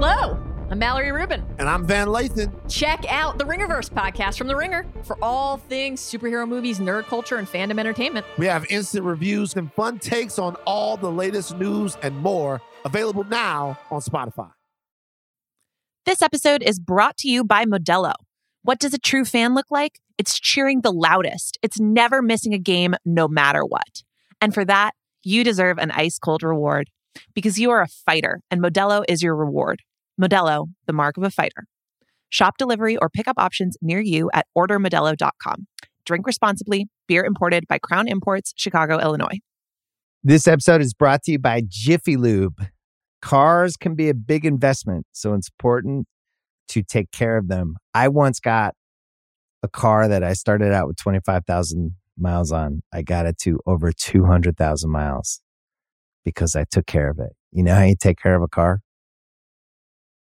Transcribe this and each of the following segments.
Hello, I'm Mallory Rubin. And I'm Van Lathan. Check out the Ringerverse podcast from The Ringer for all things superhero movies, nerd culture, and fandom entertainment. We have instant reviews and fun takes on all the latest news and more available now on Spotify. This episode is brought to you by Modelo. What does a true fan look like? It's cheering the loudest. It's never missing a game, no matter what. And for that, you deserve an ice cold reward because you are a fighter and Modelo is your reward. Modelo, the mark of a fighter. Shop delivery or pickup options near you at ordermodelo.com. Drink responsibly. Beer imported by Crown Imports, Chicago, Illinois. This episode is brought to you by Jiffy Lube. Cars can be a big investment, so it's important to take care of them. I once got a car that I started out with 25,000 miles on. I got it to over 200,000 miles because I took care of it. You know how you take care of a car?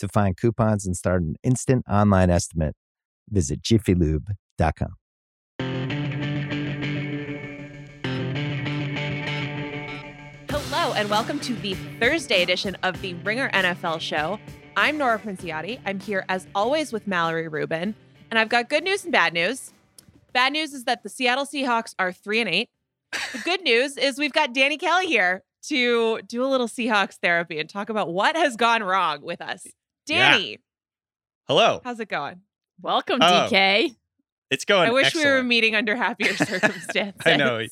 To find coupons and start an instant online estimate, visit jiffylube.com. Hello, and welcome to the Thursday edition of the Ringer NFL show. I'm Nora Princiotti. I'm here as always with Mallory Rubin, and I've got good news and bad news. Bad news is that the Seattle Seahawks are three and eight. The good news is we've got Danny Kelly here to do a little Seahawks therapy and talk about what has gone wrong with us. Danny, Hello. how's it going? Welcome, Oh. DK. It's going. I wish we were meeting under happier circumstances. I know.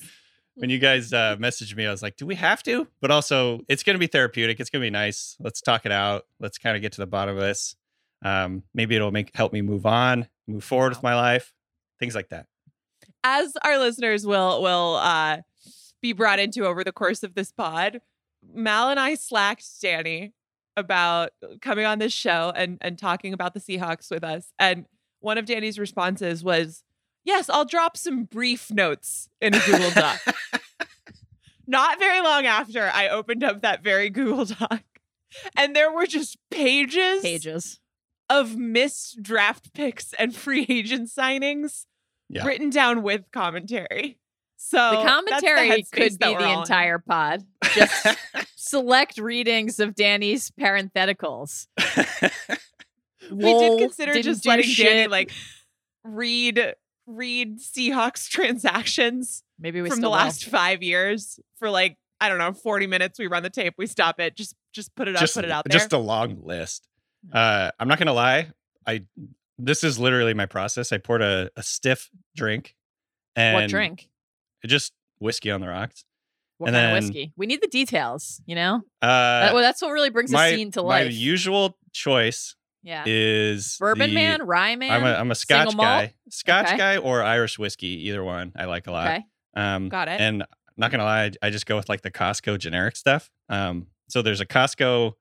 When you guys uh, messaged me, I was like, "Do we have to?" But also, it's going to be therapeutic. It's going to be nice. Let's talk it out. Let's kind of get to the bottom of this. Um, maybe it'll make help me move on, move forward with my life, things like that. as our listeners will will uh be brought into over the course of this pod, Mal and I slacked Danny about coming on this show and and talking about the Seahawks with us. And one of Danny's responses was, "Yes, I'll drop some brief notes in a Google Doc." Not very long after, I opened up that very Google Doc, and there were just pages, Pages. of missed draft picks and free agent signings Yeah. written down with commentary. So The commentary headspace could be the all in. entire pod. Just select readings of Danny's parentheticals. We did consider just do letting Danny like read read Seahawks transactions Maybe we from still the will. last five years for like I don't know forty minutes. We run the tape, we stop it, just just put it up, just, put it out there. just a long list. Uh, I'm not gonna lie. I this is literally my process. I poured a, a stiff drink, and What drink? Just whiskey on the rocks. What and kind then- of whiskey? We need the details, you know? Uh, That- well, that's what really brings my, a scene to life. my usual choice yeah. is Bourbon the- man, rye man. I'm a, I'm a Scotch guy, Scotch Okay. guy or Irish whiskey, either one I like a lot. Okay. Um, Got it. And not gonna lie, I just go with like the Costco generic stuff. Um, so there's a Costco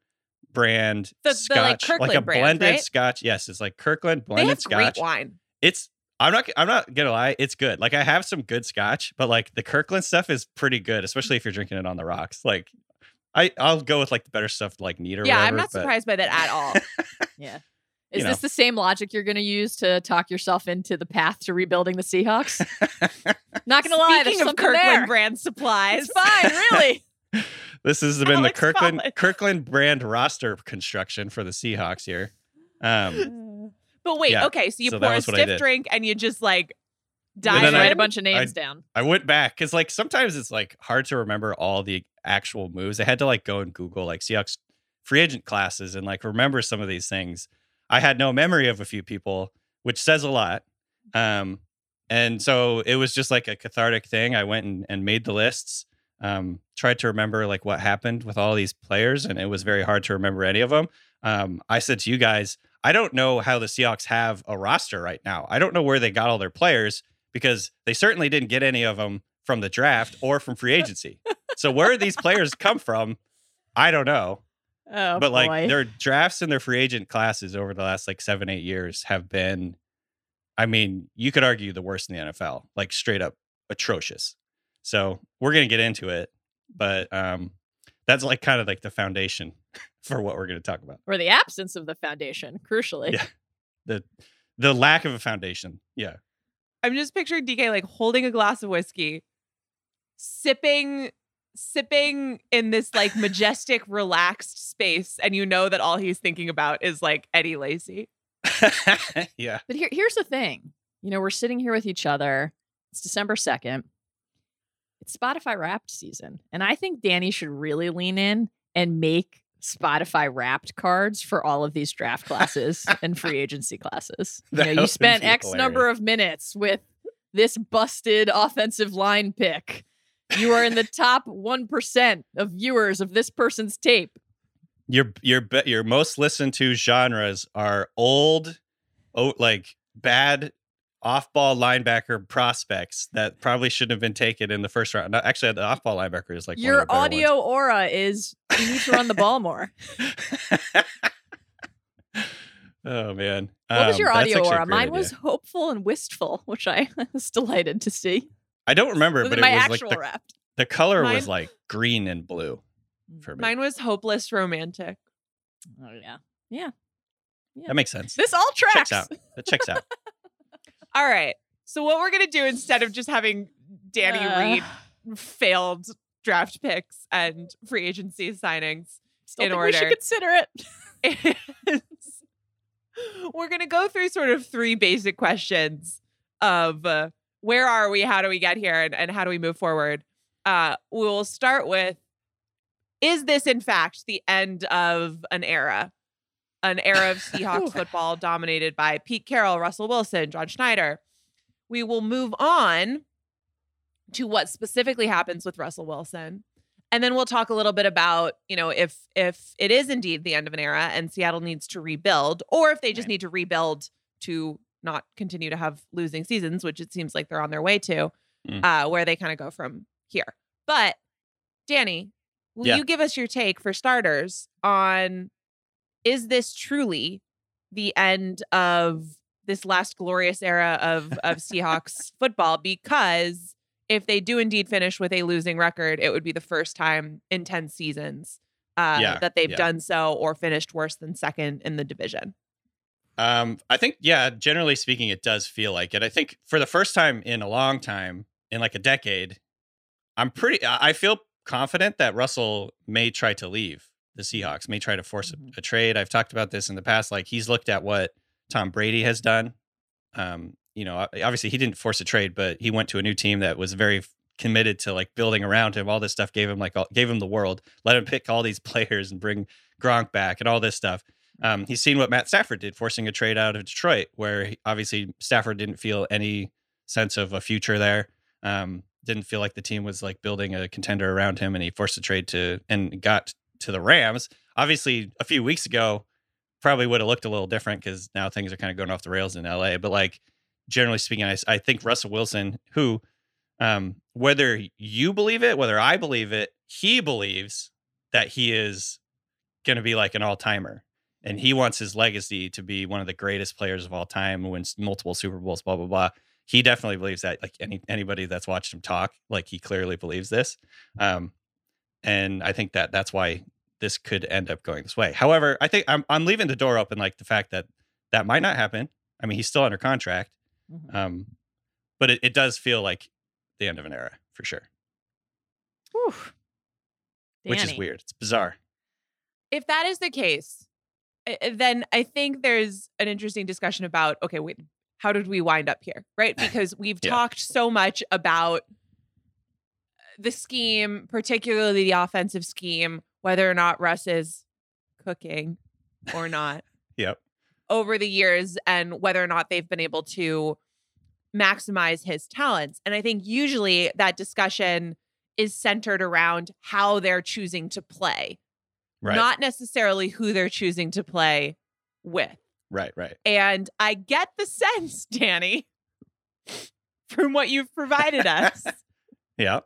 brand The- the, like, Scotch, like, a blended right? Scotch. Yes, it's like Kirkland blended Scotch. great wine. It's I'm not I'm not gonna lie, it's good. Like I have some good Scotch, but like the Kirkland stuff is pretty good, especially if you're drinking it on the rocks. Like I I'll go with like the better stuff like neat or Yeah, whatever. I'm not but- surprised by that at all. Yeah. You Is know. this the same logic you're going to use to talk yourself into the path to rebuilding the Seahawks? Not going to lie, there's of Kirkland there. brand supplies, It's fine, really. This has been the Kirkland. Kirkland brand roster construction for the Seahawks here. Um, But wait, Yeah, okay, so you so pour a was what I stiff drink and you just like die And dive Write a bunch of names I- down. I went back because like sometimes it's like hard to remember all the actual moves. I had to like go and Google like Seahawks free agent classes and like remember some of these things. I had no memory of a few people, which says a lot. Um, and so it was just like a cathartic thing. I went and, and made the lists, um, tried to remember like what happened with all these players, and it was very hard to remember any of them. Um, I said to you guys, I don't know how the Seahawks have a roster right now. I don't know where they got all their players because they certainly didn't get any of them from the draft or from free agency. so where these players come from, I don't know. Oh, but like their drafts and their free agent classes over the last like seven, eight years have been, I mean, you could argue the worst in the NFL, like straight up atrocious. So we're gonna get into it, but um, that's like kind of like the foundation for what we're gonna talk about. or the absence of the foundation, crucially. Yeah. The the lack of a foundation. Yeah. I'm just picturing DK like holding a glass of whiskey, sipping sipping in this like majestic relaxed space and you know that all he's thinking about is like Eddie Lacy. yeah. But here, here's the thing. You know, we're sitting here with each other. It's December 2nd. It's Spotify wrapped season. And I think Danny should really lean in and make Spotify wrapped cards for all of these draft classes and free agency classes. You know, you spent X number of minutes with this busted offensive line pick. You are in the top 1% of viewers of this person's tape. Your your your most listened to genres are old, oh, like bad off-ball linebacker prospects that probably shouldn't have been taken in the first round. No, actually, the off-ball linebacker is like one of Your the better ones. audio aura is you need to run the ball more. oh man, What was Um, your that's audio aura? Mine idea. was hopeful and wistful, which I was delighted to see. I don't remember, With but it my was actual like the, wrap. the color Mine- was like green and blue for me. Mine was hopeless romantic. Oh yeah, yeah. that makes sense. This all tracks. checks out. That checks out. All right. So what we're gonna do instead of just having Danny Uh, read failed draft picks and free agency signings in think we should consider it. we're going to go through sort of three basic questions of uh, where are we, how do we get here, and, and how do we move forward. Uh, we'll start with Is this, in fact, the end of an era? An era of Seahawks football dominated by Pete Carroll, Russell Wilson, John Schneider. We will move on to what specifically happens with Russell Wilson and then we'll talk a little bit about you know if if it is indeed the end of an era and seattle needs to rebuild or if they just Right. need to rebuild to not continue to have losing seasons which it seems like they're on their way to Mm. uh where they kind of go from here but danny will Yeah. you give us your take for starters on is this truly the end of this last glorious era of of seahawks football because if they do indeed finish with a losing record, it would be the first time in 10 seasons uh, Yeah, that they've yeah. done so or finished worse than second in the division. Um, I think, yeah, generally speaking, it does feel like it. I think for the first time in a long time, in like a decade, I'm pretty, I I feel confident that Russell may try to leave the Seahawks, may try to force a, Mhm. a trade. I've talked about this in the past. Like he's looked at what Tom Brady has done. Um, you know, obviously he didn't force a trade, but he went to a new team that was very committed to like building around him. All this stuff gave him like all, gave him the world. Let him pick all these players and bring Gronk back and all this stuff. Um, he's seen what Matt Stafford did, forcing a trade out of Detroit, where he, obviously Stafford didn't feel any sense of a future there. Um, didn't feel like the team was like building a contender around him, and he forced a trade to and got to the Rams. Obviously, a few weeks ago, probably would have looked a little different because now things are kind of going off the rails in LA. But like generally speaking, I, I think Russell Wilson, who, um, whether you believe it, whether I believe it, he believes that he is going to be like an all timer. And he wants his legacy to be one of the greatest players of all time, wins multiple Super Bowls, blah, blah, blah. He definitely believes that. Like any anybody that's watched him talk, like he clearly believes this. Um, and I think that that's why this could end up going this way. However, I think I'm I'm leaving the door open, like the fact that that might not happen. I mean, he's still under contract, Mhm. um, but it, it does feel like the end of an era for sure, Whew. which is weird. It's bizarre. If that is the case, uh, uh, then I think there's an interesting discussion about okay, wait, how did we wind up here? Right? Because we've Yeah. talked so much about the scheme, particularly the offensive scheme, whether or not Russ is cooking or not. Yep. over the years and whether or not they've been able to maximize his talents. And I think usually that discussion is centered around how they're choosing to play, Right. not necessarily who they're choosing to play with. right. Right. And I get the sense, Danny, from what you've provided us, Yeah.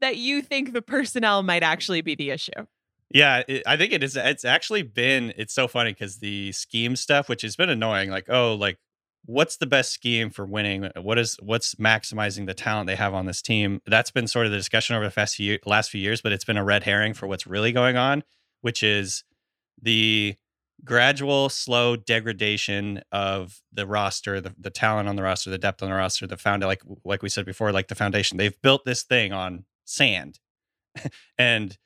that you think the personnel might actually be the issue. Yeah, it, I think it is. It's actually been. It's so funny because the scheme stuff, which has been annoying, like oh, like what's the best scheme for winning? Uh, what is what's maximizing the talent they have on this team? That's been sort of the discussion over the few, last few years, but it's been a red herring for what's really going on, which is the gradual, slow degradation of the roster, the, the talent on the roster, the depth on the roster, the found like like we said before, like the foundation. They've built this thing on sand, and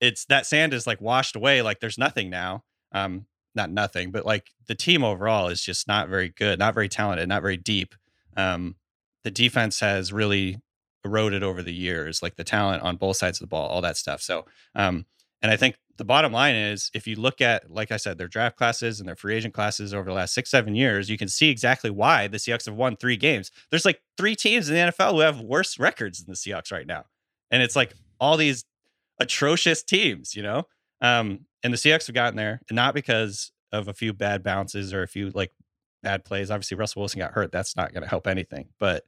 it's that sand is like washed away. Like there's nothing now. Um, not nothing, but like the team overall is just not very good, not very talented, not very deep. Um, the defense has really eroded over the years, like the talent on both sides of the ball, all that stuff. So, um, and I think the bottom line is if you look at, like I said, their draft classes and their free agent classes over the last six, seven years, you can see exactly why the Seahawks have won three games. There's like three teams in the NFL who have worse records than the Seahawks right now. And it's like all these atrocious teams, you know? Um, and the Seahawks have gotten there, and not because of a few bad bounces or a few like bad plays. Obviously, Russell Wilson got hurt. That's not going to help anything. But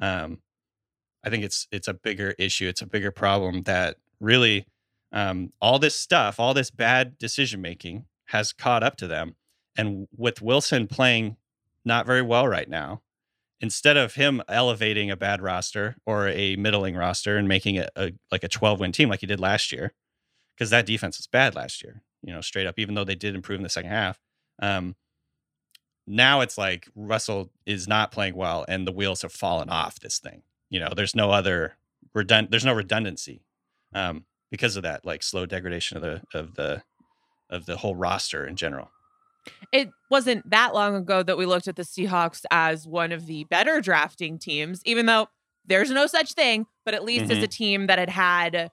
um, I think it's it's a bigger issue. It's a bigger problem that really um, all this stuff, all this bad decision making has caught up to them. And with Wilson playing not very well right now, instead of him elevating a bad roster or a middling roster and making it a, like a 12 win team like he did last year, because that defense was bad last year, you know, straight up, even though they did improve in the second half. Um, now it's like Russell is not playing well and the wheels have fallen off this thing. You know, there's no other redund there's no redundancy. Um, because of that like slow degradation of the of the of the whole roster in general. It wasn't that long ago that we looked at the Seahawks as one of the better drafting teams, even though there's no such thing, but at least mm-hmm. as a team that had had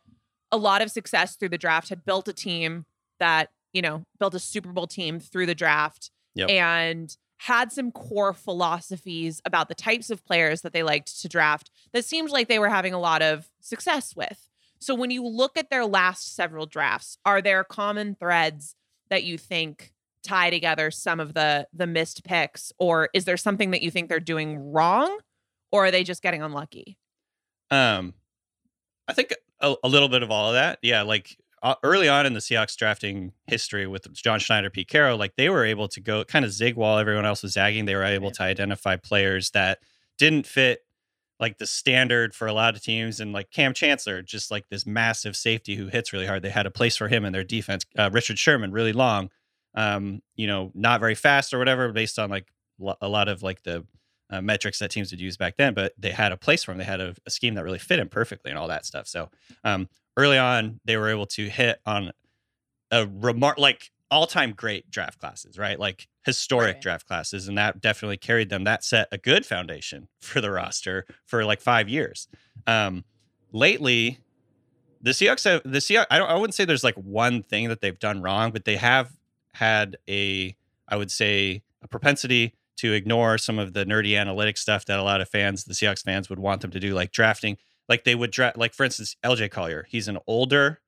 a lot of success through the draft, had built a team that, you know, built a Super Bowl team through the draft yep. and had some core philosophies about the types of players that they liked to draft that seemed like they were having a lot of success with. So when you look at their last several drafts, are there common threads that you think tie together some of the the missed picks or is there something that you think they're doing wrong or are they just getting unlucky? Um I think a, a little bit of all of that. Yeah, like uh, early on in the Seahawks drafting history with John Schneider, Pete Carroll, like they were able to go kind of zig while everyone else was zagging. They were able to identify players that didn't fit like the standard for a lot of teams. And like Cam Chancellor, just like this massive safety who hits really hard. They had a place for him in their defense. Uh, Richard Sherman, really long, um, you know, not very fast or whatever, based on like lo- a lot of like the uh, metrics that teams would use back then. But they had a place for him. They had a, a scheme that really fit him perfectly and all that stuff. So um, early on, they were able to hit on a remark like all time great draft classes, right? Like historic right. draft classes. And that definitely carried them. That set a good foundation for the roster for like five years. Um, lately, the Seahawks have the Seahawks, I, don't, I wouldn't say there's like one thing that they've done wrong, but they have had a, I would say, a propensity to ignore some of the nerdy analytics stuff that a lot of fans, the Seahawks fans, would want them to do, like drafting. Like they would draft, like for instance, LJ Collier. He's an older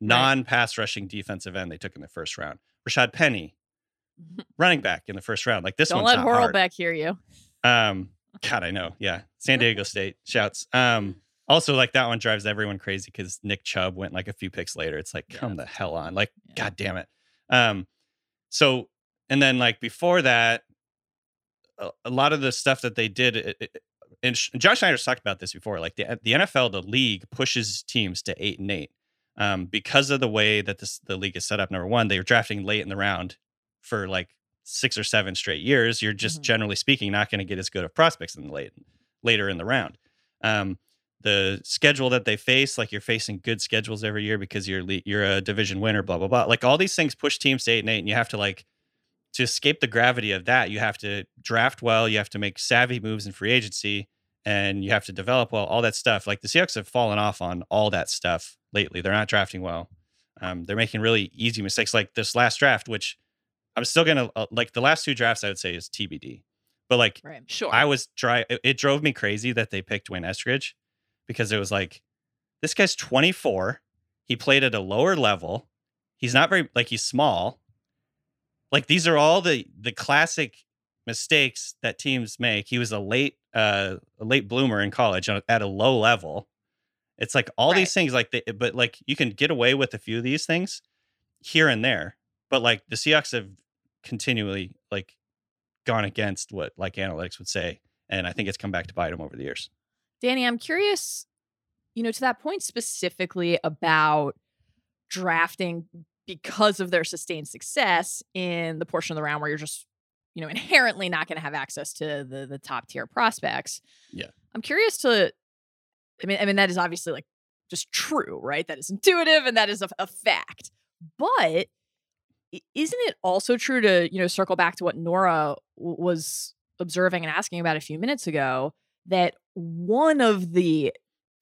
non-pass rushing defensive end they took in the first round. Rashaad Penny, running back in the first round. Like this Don't one's let not Horlbeck hear you. Um, God, I know. Yeah, San Diego State shouts. Um, also like that one drives everyone crazy because Nick Chubb went like a few picks later. It's like, come the hell on. Like, yeah. god damn it. Um, so and then like before that, a, a lot of the stuff that they did. It, it, and Josh Schneider's talked about this before. Like the the NFL, the league pushes teams to eight and eight um, because of the way that this, the league is set up. Number one, they were drafting late in the round for like six or seven straight years. You're just mm-hmm. generally speaking not going to get as good of prospects in the late later in the round. Um, the schedule that they face, like you're facing good schedules every year because you're you're a division winner, blah blah blah. Like all these things push teams to eight and eight, and you have to like to escape the gravity of that. You have to draft well. You have to make savvy moves in free agency and you have to develop well, all that stuff. Like the Seahawks have fallen off on all that stuff lately. They're not drafting well. Um, they're making really easy mistakes, like this last draft, which I'm still gonna uh, like. The last two drafts, I would say, is TBD. But like, right. sure, I was dry. It, it drove me crazy that they picked Wayne Eskridge because it was like, this guy's 24. He played at a lower level. He's not very like he's small. Like these are all the the classic mistakes that teams make. He was a late uh, a late bloomer in college at a low level, It's like all Right. these things, like, they, but like you can get away with a few of these things here and there, but like the Seahawks have continually like gone against what like analytics would say, and I think it's come back to bite them over the years. Danny, I'm curious, you know, to that point specifically about drafting because of their sustained success in the portion of the round where you're just, you know, inherently not going to have access to the the top tier prospects. Yeah. I'm curious to I mean I mean that is obviously like just true, right? That is intuitive and that is a, a fact. But isn't it also true to, you know, circle back to what Nora w- was observing and asking about a few minutes ago that one of the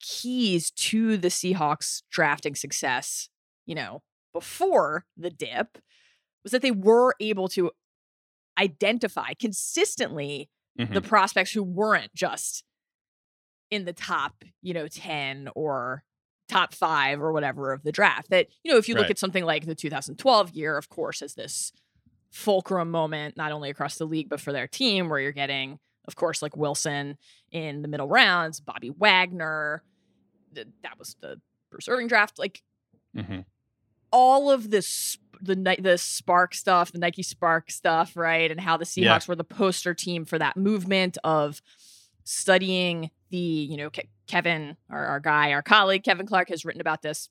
keys to the Seahawks drafting success, you know, before the dip was that they were able to identify consistently the Mhm. prospects who weren't just in the top, you know, 10 or top 5 or whatever of the draft. That, you know, if you look Right. at something like the 2012 year, of course, as this fulcrum moment not only across the league but for their team where you're getting of course like Wilson in the middle rounds, Bobby Wagner, th- that was the Bruce Irvin draft, like Mhm. all of this the the SPARQ stuff, the Nike SPARQ stuff, right? And how the Seahawks Yeah. were the poster team for that movement of studying the, you know, Ke- Kevin, our, our guy, our colleague, Kevin Clark has written about this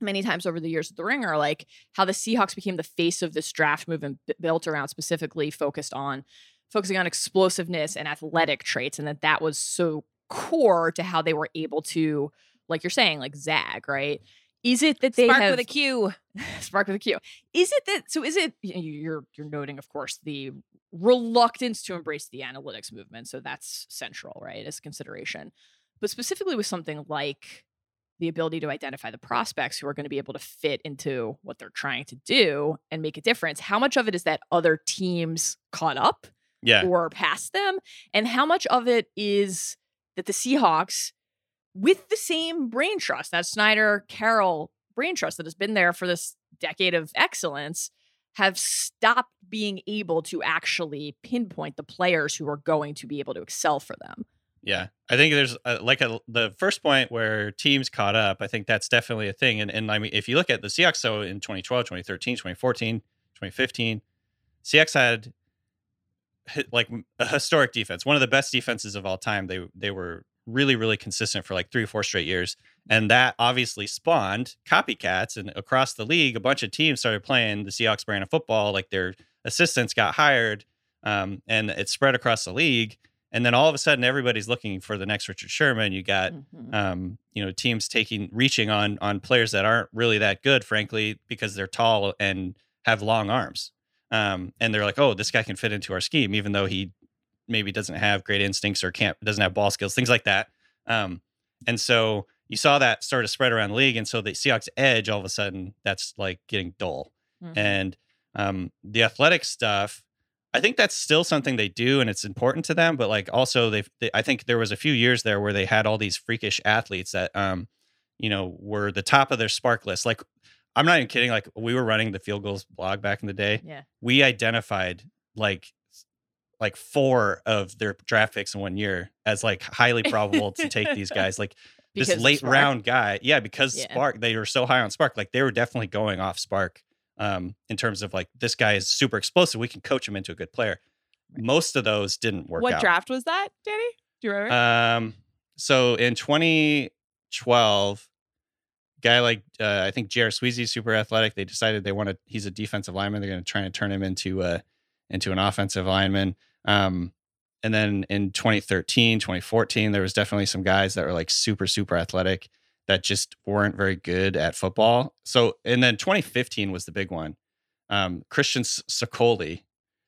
many times over the years at the Ringer, like how the Seahawks became the face of this draft movement b- built around specifically focused on focusing on explosiveness and athletic traits, and that that was so core to how they were able to, like you're saying, like zag, right? Is it that they SPARQ have with a Q. SPARQ with a Q. Is it that so is it you're you're noting of course the reluctance to embrace the analytics movement so that's central right as a consideration but specifically with something like the ability to identify the prospects who are going to be able to fit into what they're trying to do and make a difference how much of it is that other teams caught up Yeah. or past them and how much of it is that the Seahawks with the same brain trust that Schneider Carroll brain trust that has been there for this decade of excellence have stopped being able to actually pinpoint the players who are going to be able to excel for them. Yeah, I think there's uh like a, the first point where teams caught up. I think that's definitely a thing. And and I mean, if you look at the Seahawks, so in 2012, 2013, 2014, 2015, Seahawks had like a historic defense, one of the best defenses of all time. They they were really really consistent for like three or four straight years, and that obviously spawned copycats. And across the league, a bunch of teams started playing the Seahawks brand of football. Like their assistants got hired, um, and it spread across the league and then all of a sudden everybody's looking for the next Richard Sherman. You got Mhm. um, you know teams taking reaching on on players that aren't really that good, frankly, because they're tall and have long arms. Um, and they're like, oh, this guy can fit into our scheme, even though he maybe doesn't have great instincts or can't doesn't have ball skills, things like that. Um, and so you saw that start to spread around the league, and so the Seahawks edge all of a sudden that's like getting dull Mhm. and um, the athletic stuff i think that's still something they do and it's important to them but like also they've they, i think there was a few years there where they had all these freakish athletes that um you know were the top of their SPARQ list like i'm not even kidding like we were running the Field Gulls blog back in the day Yeah. we identified like like four of their draft picks in one year as like highly probable to take these guys like Because this late SPARQ? round guy. Yeah, because Yeah. SPARQ, they were so high on SPARQ. Like they were definitely going off SPARQ um, in terms of like, this guy is super explosive. We can coach him into a good player. Most of those didn't work What out. draft was that, Danny? Do you remember? Um, so in 2012, guy like uh, I think J.R. Sweezy, super athletic. They decided they wanted he's a defensive lineman. They're going to try and turn him into a into an offensive lineman. Um, and then in 2013, 2014, there was definitely some guys that were like super super athletic that just weren't very good at football. So and then 2015 was the big one. Um, Christian Sokoli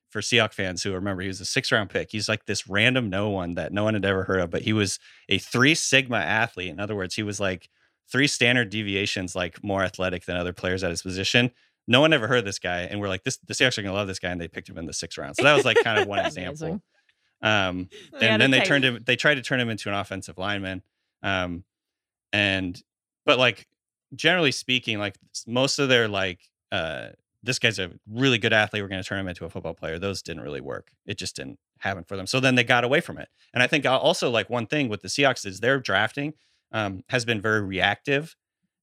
for Seahawks fans who remember he was a six round pick. He's like this random no one that no one had ever heard of, but he was a three sigma athlete. In other words, he was like three standard deviations like more athletic than other players at his position. No one ever heard of this guy, and we're like, this the Seahawks are gonna love this guy, and they picked him in the sixth round. So that was like kind of one example. Um, and then they take- turned him. They tried to turn him into an offensive lineman. Um, and but like generally speaking, like most of their like uh, this guy's a really good athlete. We're going to turn him into a football player. Those didn't really work. It just didn't happen for them. So then they got away from it. And I think also like one thing with the Seahawks is they're drafting. Um, has been very reactive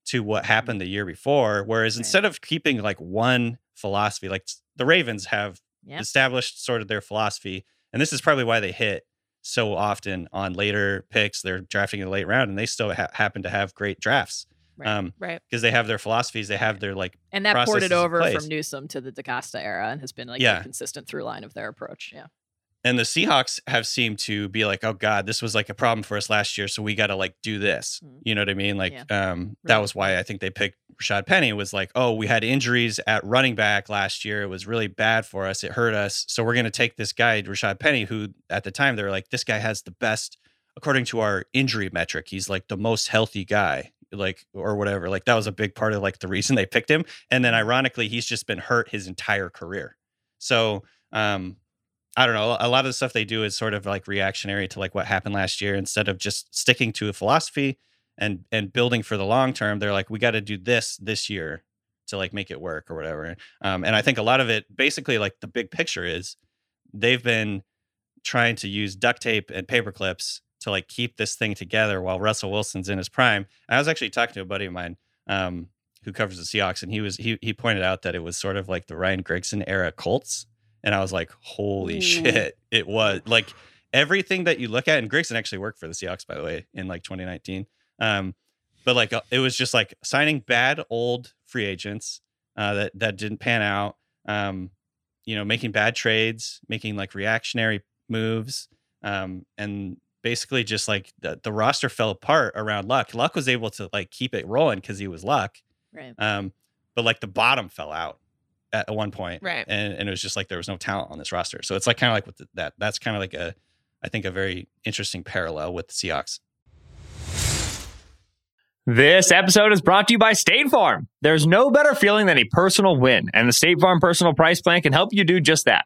to what happened the year before. Whereas Right. instead of keeping like one philosophy, like the Ravens have Yeah. established sort of their philosophy, and this is probably why they hit so often on later picks. They're drafting in the late round, and they still ha- happen to have great drafts Right. um, Right. because they have their philosophies. They have their like And that ported over from Newsome to the DeCosta era and has been like Yeah. a consistent through line of their approach. Yeah. And the Seahawks have seemed to be like, oh God, this was like a problem for us last year, so we got to like do this. Mm. You know what I mean? Like, Yeah. um, that was why I think they picked Rashaad Penny. Was like, oh, we had injuries at running back last year. It was really bad for us. It hurt us. So we're gonna take this guy, Rashaad Penny, who at the time they were like, this guy has the best, according to our injury metric, he's like the most healthy guy. Like or whatever, like that was a big part of like the reason they picked him. And then ironically, he's just been hurt his entire career. So um, I don't know. A lot of the stuff they do is sort of like reactionary to like what happened last year. Instead of just sticking to a philosophy and and building for the long term, they're like, we got to do this this year to like make it work or whatever. Um, and I think a lot of it, basically, like the big picture is they've been trying to use duct tape and paper clips to like keep this thing together while Russell Wilson's in his prime. I was actually talking to a buddy of mine um, who covers the Seahawks, and he was he he pointed out that it was sort of like the Ryan Grigson era Colts and I was like, holy Ooh. shit. It was like everything that you look at, and Grigson actually worked for the Seahawks, by the way, in like 2019. Um, but like uh, it was just like signing bad old free agents uh, that that didn't pan out. Um, you know, making bad trades, making like reactionary moves, um, and basically just like the, the roster fell apart around Luck. Luck was able to like keep it rolling because he was Luck, Right. um, but like the bottom fell out at one point, Right. And and it was just like there was no talent on this roster. So it's like kind of like with the, that. That's kind of like a, I think a very interesting parallel with the Seahawks. This episode is brought to you by State Farm. There's no better feeling than a personal win, and the State Farm Personal Price Plan can help you do just that.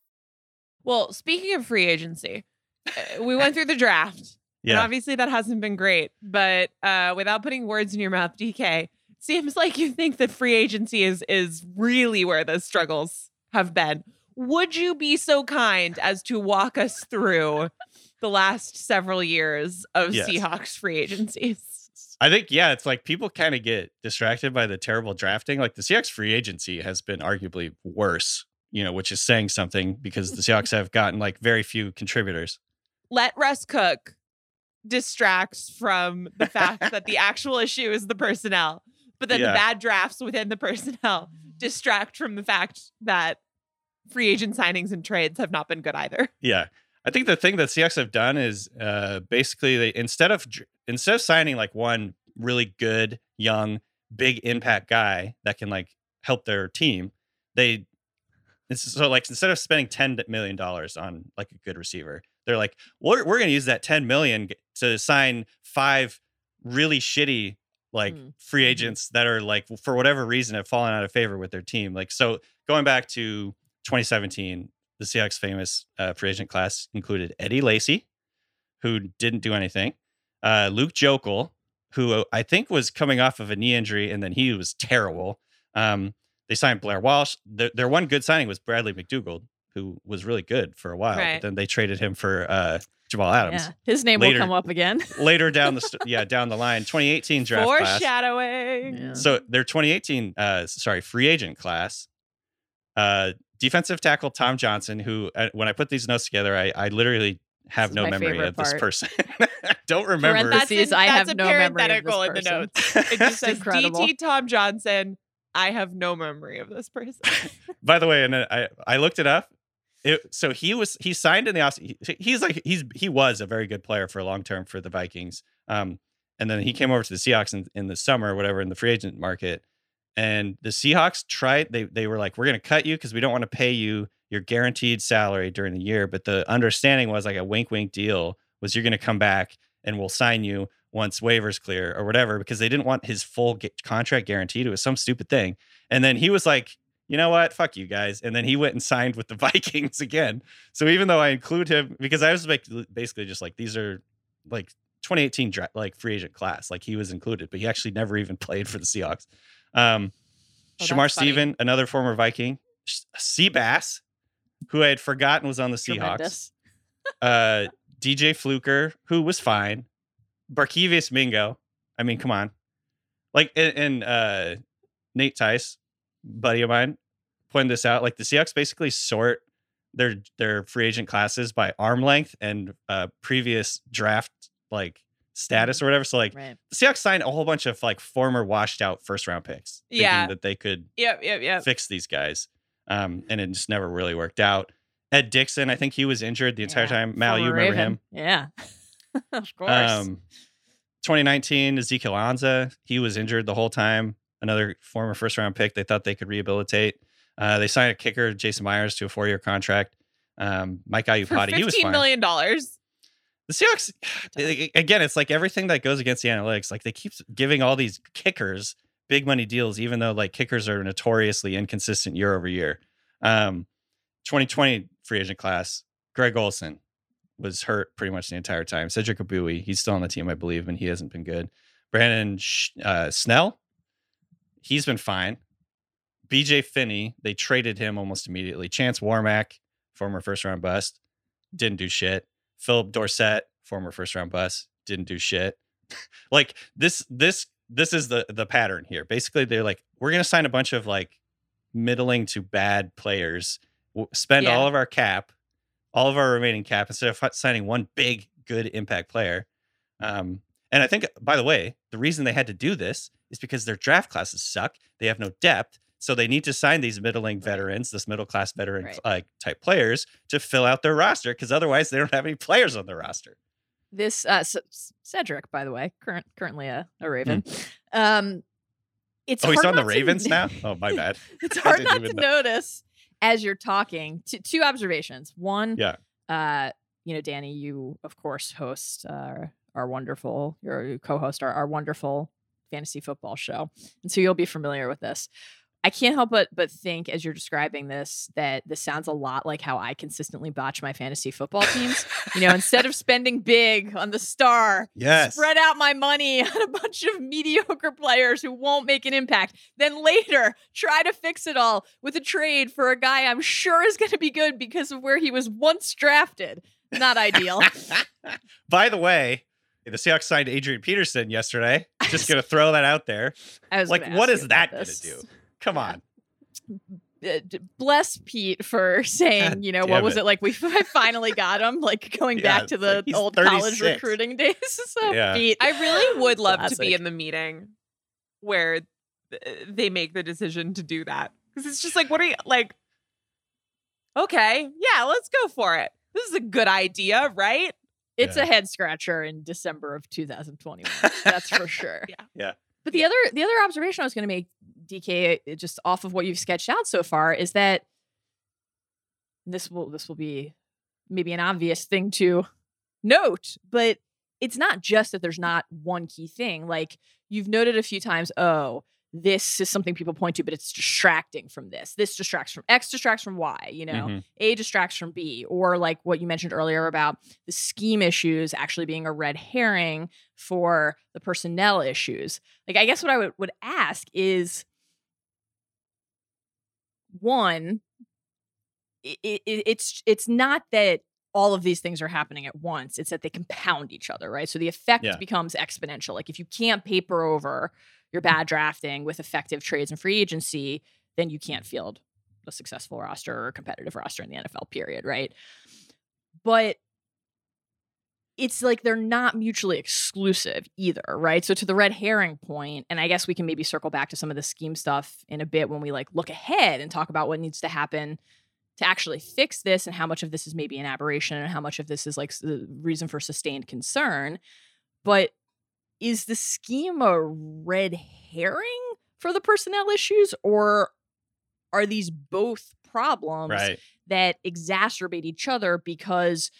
Well, speaking of free agency, uh, we went through the draft. And Yeah, obviously that hasn't been great. But uh, without putting words in your mouth, DK, seems like you think that free agency is is really where the struggles have been. Would you be so kind as to walk us through the last several years of Yes. Seahawks free agencies? I think yeah, it's like people kind of get distracted by the terrible drafting. Like the Seahawks free agency has been arguably worse, you know, which is saying something because the Seahawks have gotten like very few contributors. Let Russ cook distracts from the fact that the actual issue is the personnel, but then Yeah. the bad drafts within the personnel distract from the fact that free agent signings and trades have not been good either. Yeah. I think the thing that Seahawks have done is uh, basically they instead of instead of signing like one really good young big impact guy that can like help their team, they it's so like instead of spending ten million dollars on like a good receiver, they're like we're we're gonna use that ten million to sign five really shitty like Mm. free Mhm. agents that are like for whatever reason have fallen out of favor with their team. Like so going back to 2017, the Seahawks famous uh, free agent class included Eddie Lacy, who didn't do anything, uh, Luke Joeckel, who I think was coming off of a knee injury, and then he was terrible. Um, they signed Blair Walsh. Their, their one good signing was Bradley McDougald, who was really good for a while, Right. but then they traded him for uh, Jamal Adams. Yeah. His name Later- will come up again. Later down the st- yeah down the line, 2018 draft class. Foreshadowing. Yeah. So their 2018, uh, sorry, free agent class, uh, defensive tackle Tom Johnson, who uh, when I put these notes together, I, I literally have no memory favorite of this person. I don't remember. Parentheses. That's, in, I that's have a no memory of this parenthetical in the person. notes. It just says incredible. DT Tom Johnson, I have no memory of this person. By the way, and I I looked it up. It, so he was he signed in the off. He's like he's he was a very good player for a long term for the Vikings. Um, and then he came over to the Seahawks in, in the summer or whatever in the free agent market. And the Seahawks tried. They they were like, we're going to cut you because we don't want to pay you your guaranteed salary during the year. But the understanding was like a wink wink deal was you're going to come back and we'll sign you once waivers clear or whatever because they didn't want his full contract guaranteed. It was some stupid thing. And then he was like, you know what? Fuck you guys. And then he went and signed with the Vikings again. So even though I include him because I was like basically just like these are like 2018 dra- like free agent class, like he was included, but he actually never even played for the Seahawks. Um, Oh, Shamar. Stephen, another former Viking, Seabass, who I had forgotten was on the Seahawks uh DJ Fluker, who was fine. Barkevious Mingo. I mean, come on. Like and, and uh Nate Tice, buddy of mine, pointed this out. Like the Seahawks basically sort their their free agent classes by arm length and uh previous draft like status or whatever. So like Right. the Seahawks signed a whole bunch of like former washed out first round picks. thinking Yeah. That they could yep, yep, yep. fix these guys. Um, and it just never really worked out. Ed Dickson, I think he was injured the entire Yeah. time. Mal, you remember Raven. him? Yeah. of course. Um, 2019, Ezekiel Ansah, he was injured the whole time. Another former first round pick. They thought they could rehabilitate. Uh, they signed a kicker, Jason Myers, to a four year contract. Um, Mike Iupati, he was fine. million dollars. The Seahawks, again, it's like everything that goes against the analytics. Like they keep giving all these kickers big money deals, even though like kickers are notoriously inconsistent year over year. Um, 2020 free agent class, Greg Olsen was hurt pretty much the entire time. Cedric Ogbuehi, he's still on the team, I believe, and he hasn't been good. Brandon uh, Shell, he's been fine. BJ Finney, they traded him almost immediately. Chance Warmack, former first round bust, didn't do shit. Phillip Dorsett, former first round bust, didn't do shit. like this, this, this is the the pattern here. Basically, they're like, we're gonna sign a bunch of like middling to bad players, w- spend Yeah. all of our cap, all of our remaining cap, instead of signing one big good impact player. Um, and I think, by the way, the reason they had to do this is because their draft classes suck. They have no depth. So they need to sign these middling veterans, this middle class veteran Right. like type players to fill out their roster because otherwise they don't have any players on their roster. this uh C- Cedric, by the way, current currently a, a Raven. Um it's Hmm. oh, he's on the not to- Ravens now? Oh, my bad. it's hard didn't to know. notice as you're talking. T- two observations. One, Yeah. uh, you know, Danny, you of course host uh, our wonderful, your co-host our, our wonderful fantasy football show, and so you'll be familiar with this. I can't help but but think as you're describing this that this sounds a lot like how I consistently botch my fantasy football teams. you know, instead of spending big on the star, Yes. spread out my money on a bunch of mediocre players who won't make an impact. Then later, try to fix it all with a trade for a guy I'm sure is going to be good because of where he was once drafted. Not ideal. By the way, the Seahawks signed Adrian Peterson yesterday. Just going to throw that out there. I was Like, gonna what is that to do? Come on. Uh, bless Pete for saying, God you know, what was it. it like? We finally got him, like going Yeah, back to the like he's old college recruiting days. so Yeah. Pete, I really would love to be in the meeting where they make the decision to do that because it's just like, what are you like? Okay, yeah, let's go for it. This is a good idea, right? it's Yeah. a head scratcher in December of 2021. That's for sure. Yeah. Yeah. But the other the other observation I was going to make, DK, uh, just off of what you've sketched out so far, is that this will this will be maybe an obvious thing to note, but it's not just that there's not one key thing. Like you've noted a few times, oh, this is something people point to, but it's distracting from this. This distracts from X, distracts from Y. You know, Mhm. A distracts from B, or like what you mentioned earlier about the scheme issues actually being a red herring for the personnel issues. Like, I guess what I would, would ask is one, i i it's it's not that all of these things are happening at once. It's that they compound each other, right? So the effect Yeah. becomes exponential. Like if you can't paper over your bad drafting with effective trades and free agency, then you can't field a successful roster or a competitive roster in the NFL, period, right? But it's like they're not mutually exclusive either, right? So to the red herring point, and I guess we can maybe circle back to some of the scheme stuff in a bit when we like look ahead and talk about what needs to happen to actually fix this and how much of this is maybe an aberration and how much of this is like the reason for sustained concern. But is the scheme a red herring for the personnel issues or are these both problems Right. that exacerbate each other because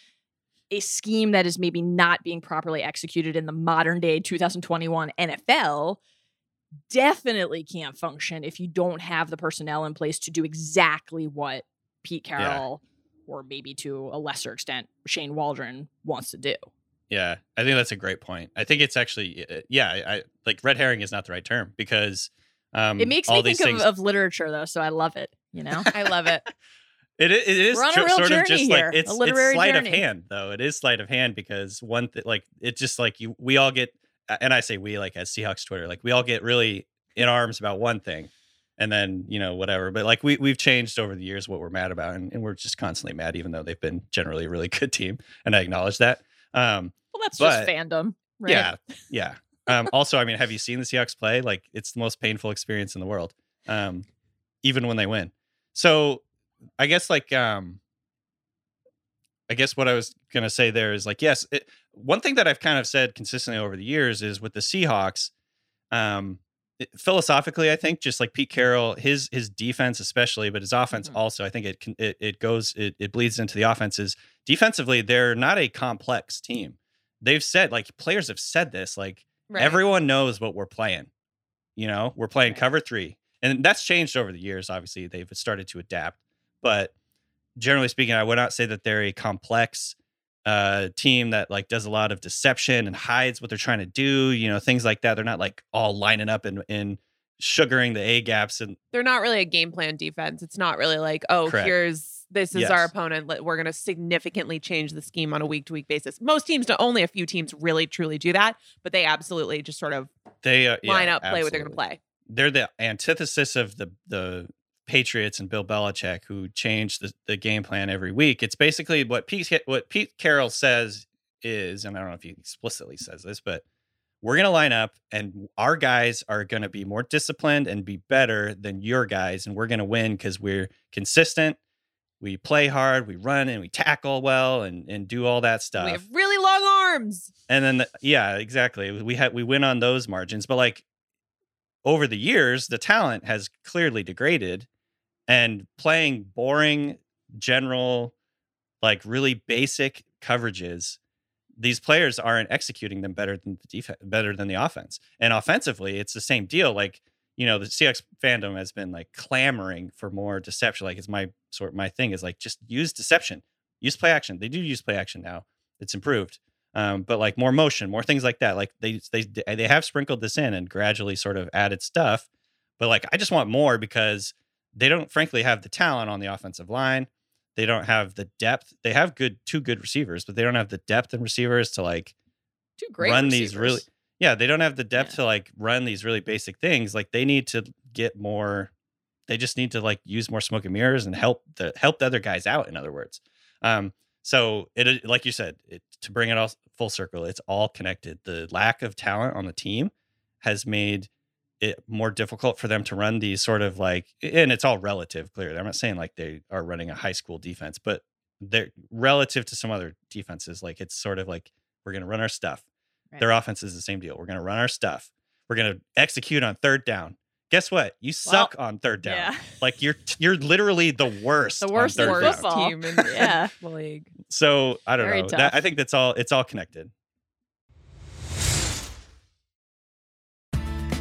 a scheme that is maybe not being properly executed in the modern day 2021 NFL definitely can't function if you don't have the personnel in place to do exactly what Pete Yeah. Carroll or maybe to a lesser extent Shane Waldron wants to do. Yeah, I think that's a great point. I think it's actually, uh, yeah, I, like red herring is not the right term because um, it makes me think of, things. of literature though, so I love it. You know, I love it. It it is We're on a tr- sort of just here, like a it's literary it's sleight journey. of hand though. It is sleight of hand because one th- like it's just like you we all get and I say we like as Seahawks Twitter like we all get really in arms about one thing and then you know whatever but like we we've changed over the years what we're mad about and, and we're just constantly mad even though they've been generally a really good team and I acknowledge that. Um well, that's But- just fandom, right? yeah, yeah. Um, also, I mean, have you seen the Seahawks play? Like, it's the most painful experience in the world, um, even when they win. So, I guess like, um, I guess what I was gonna say there is like, yes, it, one thing that I've kind of said consistently over the years is with the Seahawks, um, philosophically, I think just like Pete Carroll, his his defense especially, but his offense Mhm. also, I think it can it, it goes it, it bleeds into the offenses. Defensively, they're not a complex team. They've said like players have said this like Right. everyone knows what we're playing. You know, we're playing Right. cover three, and that's changed over the years. Obviously, they've started to adapt, but generally speaking, I would not say that they're a complex uh team that like does a lot of deception and hides what they're trying to do you know things like that they're not like all lining up and and sugaring the a gaps and They're not really a game plan defense. It's not really like, oh, Correct. here's this is our opponent. We're going to significantly change the scheme on a week to week basis. Most teams, only a few teams really truly do that, but they absolutely just sort of they uh, line yeah, up, play what they're going to play. they're the antithesis of the the Patriots and Bill Belichick, who changed the, the game plan every week. It's basically what Pete what Pete Carroll says is, and I don't know if he explicitly says this, but we're gonna line up, and our guys are gonna be more disciplined and be better than your guys, and we're gonna win because we're consistent. We play hard, we run, and we tackle well, and and do all that stuff We have really long arms. and then the, yeah exactly we had we win on those margins but like over the years the talent has clearly degraded and playing boring general like really basic coverages these players aren't executing them better than the defense better than the offense. And offensively it's the same deal like you know the CX fandom has been like clamoring for more deception like it's my sort my thing is like just use deception. Use play action. They do use play action now. It's improved. Um, but like more motion, more things like that. Like they they they have sprinkled this in and gradually sort of added stuff. But like I just want more because they don't frankly have the talent on the offensive line. They don't have the depth. They have good two good receivers, but they don't have the depth and receivers to like Two great run these really yeah they don't have the depth Yeah. to like run these really basic things like they need to get more they just need to like use more smoke and mirrors and help the help the other guys out in other words um so it like you said it, to bring it all full circle it's all connected the lack of talent on the team has made it more difficult for them to run these sort of like and it's all relative clearly i'm not saying like they are running a high school defense but they're relative to some other defenses like it's sort of like we're going to run our stuff their offense is the same deal we're going to run our stuff we're going to execute on third down guess what you suck on third down Yeah. like you're you're literally the worst The worst down. team in, Yeah. the league. so i don't Very know that, i think that's all it's all connected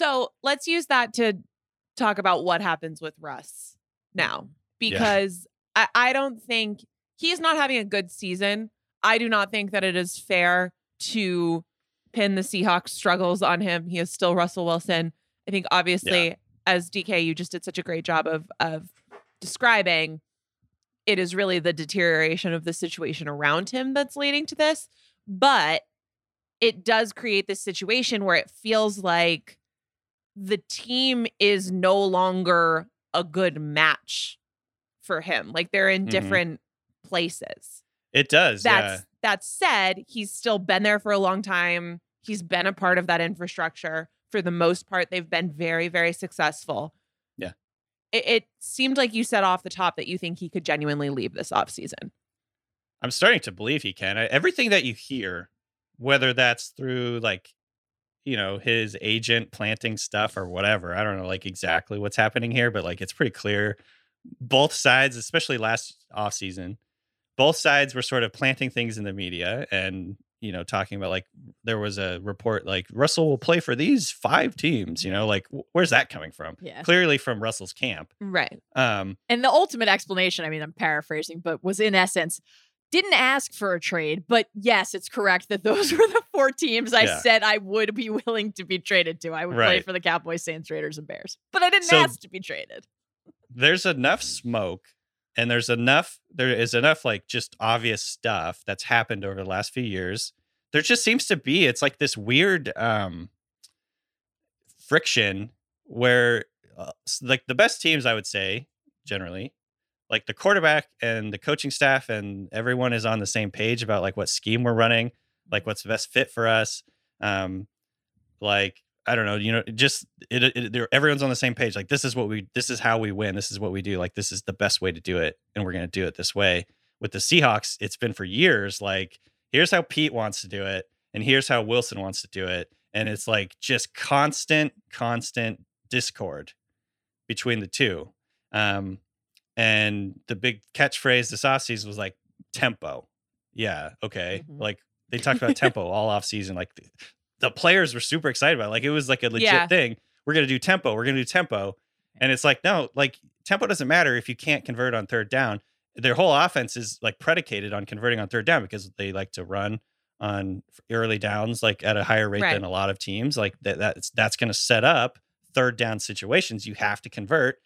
So let's use that to talk about what happens with Russ now, because I, I don't think he's not having a good season. I do not think that it is fair to pin the Seahawks struggles on him. He is still Russell Wilson. I think obviously, as DK, you just did such a great job of of describing. It is really the deterioration of the situation around him that's leading to this, but it does create this situation where it feels like the team is no longer a good match for him. Like they're in Mhm. different places. It does. That's yeah. that said, he's still been there for a long time. He's been a part of that infrastructure. For the most part, they've been very, very successful. Yeah. It, it seemed like you said off the top that you think he could genuinely leave this offseason. I'm starting to believe he can. I- Everything that you hear, whether that's through like, you know, his agent planting stuff or whatever, I don't know like exactly what's happening here, but like it's pretty clear. Both sides, especially last off season both sides were sort of planting things in the media and, you know, talking about like there was a report like Russell will play for these five teams, you know, like wh- where's that coming from? Yeah. Clearly from Russell's camp. Right. Um, And the ultimate explanation, I mean, I'm paraphrasing, but was in essence, didn't ask for a trade, but yes, it's correct that those were the four teams I Yeah. said I would be willing to be traded to. I would play for the Cowboys, Saints, Raiders, and Bears, but I didn't So- ask to be traded. there's enough smoke and there's enough there is enough like just obvious stuff that's happened over the last few years there just seems to be it's like this weird um friction where uh, like the best teams i would say generally like the quarterback and the coaching staff and everyone is on the same page about like what scheme we're running like what's the best fit for us. Um like i don't know you know just it, it, everyone's on the same page like this is what we this is how we win this is what we do like this is the best way to do it and we're to do it this way. With the seahawks it's been for years like here's how pete wants to do it and here's how wilson wants to do it and it's like just constant constant discord between the two. Um and the big catchphrase this offseason was like tempo yeah okay Mhm. like they talked about tempo all off season like the, the players were super excited about it. like it was like a legit Yeah. thing we're gonna do tempo we're gonna do tempo and it's like no like tempo doesn't matter if you can't convert on third down their whole offense is like predicated on converting on third down because they like to run on early downs like at a higher rate Right. than a lot of teams like that that's that's going to set up third down situations you have to convert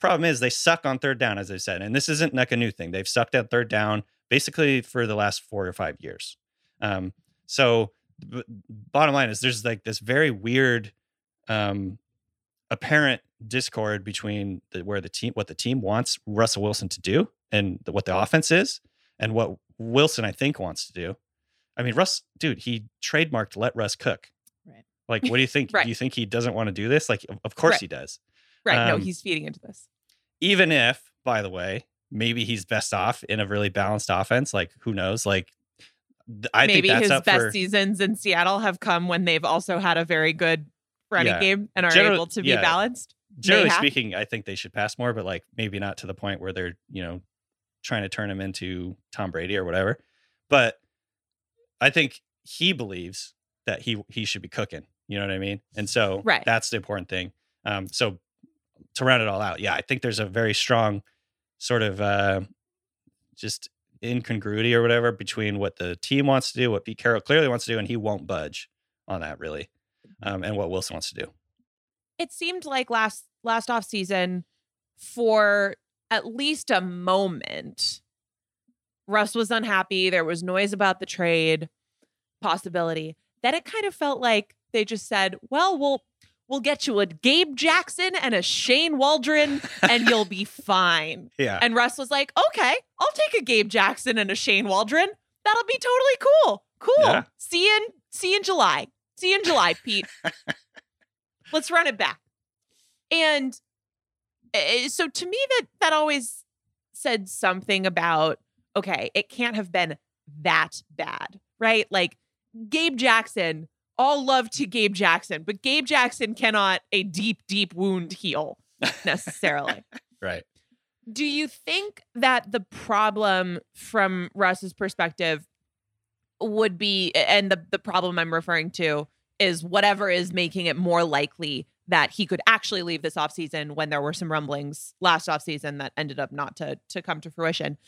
problem is they suck on third down as i said and this isn't like a new thing. They've sucked at third down basically for the last four or five years. Um so b- bottom line is there's like this very weird um apparent discord between the, where the team what the team wants russell wilson to do and the, what the offense is and what wilson i think wants to do. I mean russ dude he trademarked let russ cook. Right. like what do you think? Right. do you think he doesn't want to do this? Like of- course Right. he does Right. no, Um, he's feeding into this. even if by the way maybe he's best off in a really balanced offense like who knows like i Maybe think that's his best for seasons in Seattle have come when they've also had a very good running Yeah. game and are General- able to be yeah. balanced. generally speaking i think they should pass more but like maybe not to the point where they're you know trying to turn him into tom brady or whatever but i think he believes that he he should be cooking you know what i mean and so Right. that's the important thing um so to round it all out yeah i think there's a very strong sort of uh just incongruity or whatever between what the team wants to do what pete carroll clearly wants to do and he won't budge on that really um, and what wilson wants to do. It seemed like last last off season for at least a moment russ was unhappy there was noise about the trade possibility. Then it kind of felt like they just said well we'll we'll get you a gabe jackson and a shane waldron and you'll be fine. Yeah. And russ was like okay i'll take a gabe jackson and a shane waldron. That'll be totally cool. Cool. Yeah. see you in see you in july. See you in july pete. Let's run it back. And uh, so to me that that always said something about okay it can't have been that bad right? Like gabe jackson all love to Gabe Jackson, but Gabe Jackson cannot a deep, deep wound heal necessarily. Right. Do you think that the problem from Russ's perspective would be, and the, the problem I'm referring to is whatever is making it more likely that he could actually leave this offseason when there were some rumblings last offseason that ended up not to to come to fruition.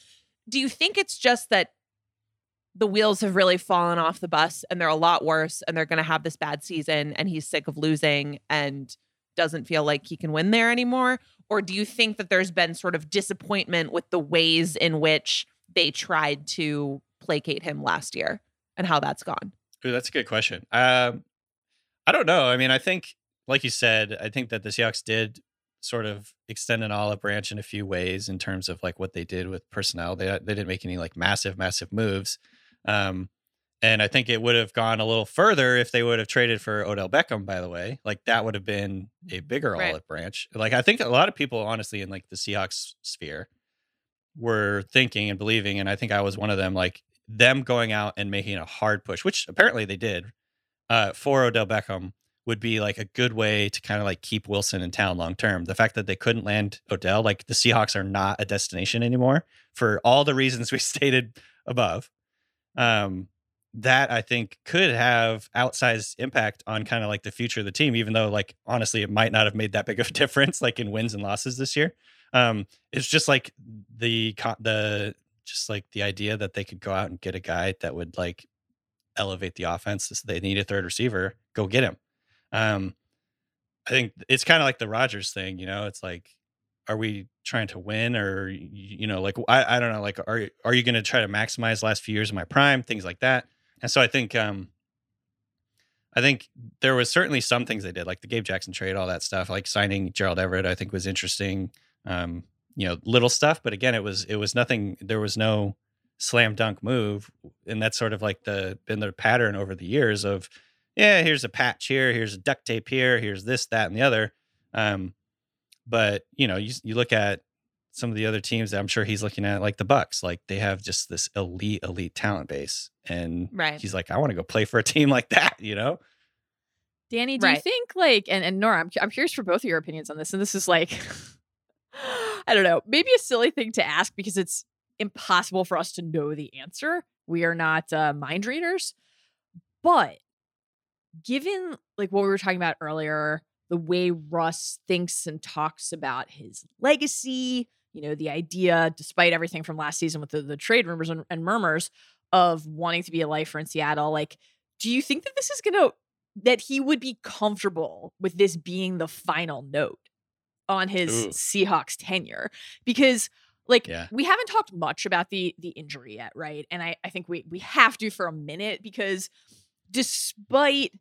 Do you think it's just that the wheels have really fallen off the bus and they're a lot worse and they're going to have this bad season and he's sick of losing and doesn't feel like he can win there anymore? Or do you think that there's been sort of disappointment with the ways in which they tried to placate him last year and how that's gone? Ooh, that's a good question. Um, I don't know. I mean, I think, like you said, I think that the Seahawks did sort of extend an olive branch in a few ways in terms of like what they did with personnel. They they didn't make any like massive, massive moves. Um, and I think it would have gone a little further if they would have traded for Odell Beckham, by the way. Like that would have been a bigger Right. olive branch. Like I think a lot of people, honestly, in like the Seahawks sphere were thinking and believing, and I think I was one of them, like them going out and making a hard push, which apparently they did, uh, for Odell Beckham would be like a good way to kind of like keep Wilson in town long term. The fact that they couldn't land Odell, like the Seahawks are not a destination anymore for all the reasons we stated above. Um, that I think could have outsized impact on kind of like the future of the team, even though like honestly it might not have made that big of a difference like in wins and losses this year. Um, it's just like the the just like the idea that they could go out and get a guy that would like elevate the offense. So they need a third receiver, go get him. Um, I think it's kind of like the Rodgers thing, you know. It's like, are we trying to win, or you know, like I, I don't know, like are are you going to try to maximize last few years of my prime, things like that. And so I think, um, I think there was certainly some things they did, like the Gabe Jackson trade, all that stuff, like signing Gerald Everett. I think was interesting. Um, you know, little stuff, but again, it was it was nothing. There was no slam dunk move, and that's sort of like the been the pattern over the years of yeah, here's a patch here, here's a duct tape here, here's this, that, and the other. Um, but you know, you you look at some of the other teams that I'm sure he's looking at, like the Bucs, like they have just this elite, elite talent base, and Right. he's like, I want to go play for a team like that, you know? Danny, do you think like and, and Nora, I'm, I'm curious for both of your opinions on this. And this is like I don't know, maybe a silly thing to ask because it's impossible for us to know the answer. We are not uh, mind readers. But given like what we were talking about earlier, the way Russ thinks and talks about his legacy, you know, the idea, despite everything from last season with the, the trade rumors and, and murmurs of wanting to be a lifer in Seattle, like, do you think that this is gonna that he would be comfortable with this being the final note on his Ooh. Seahawks tenure? Because like Yeah. we haven't talked much about the the injury yet, right? And I, I think we we have to for a minute because despite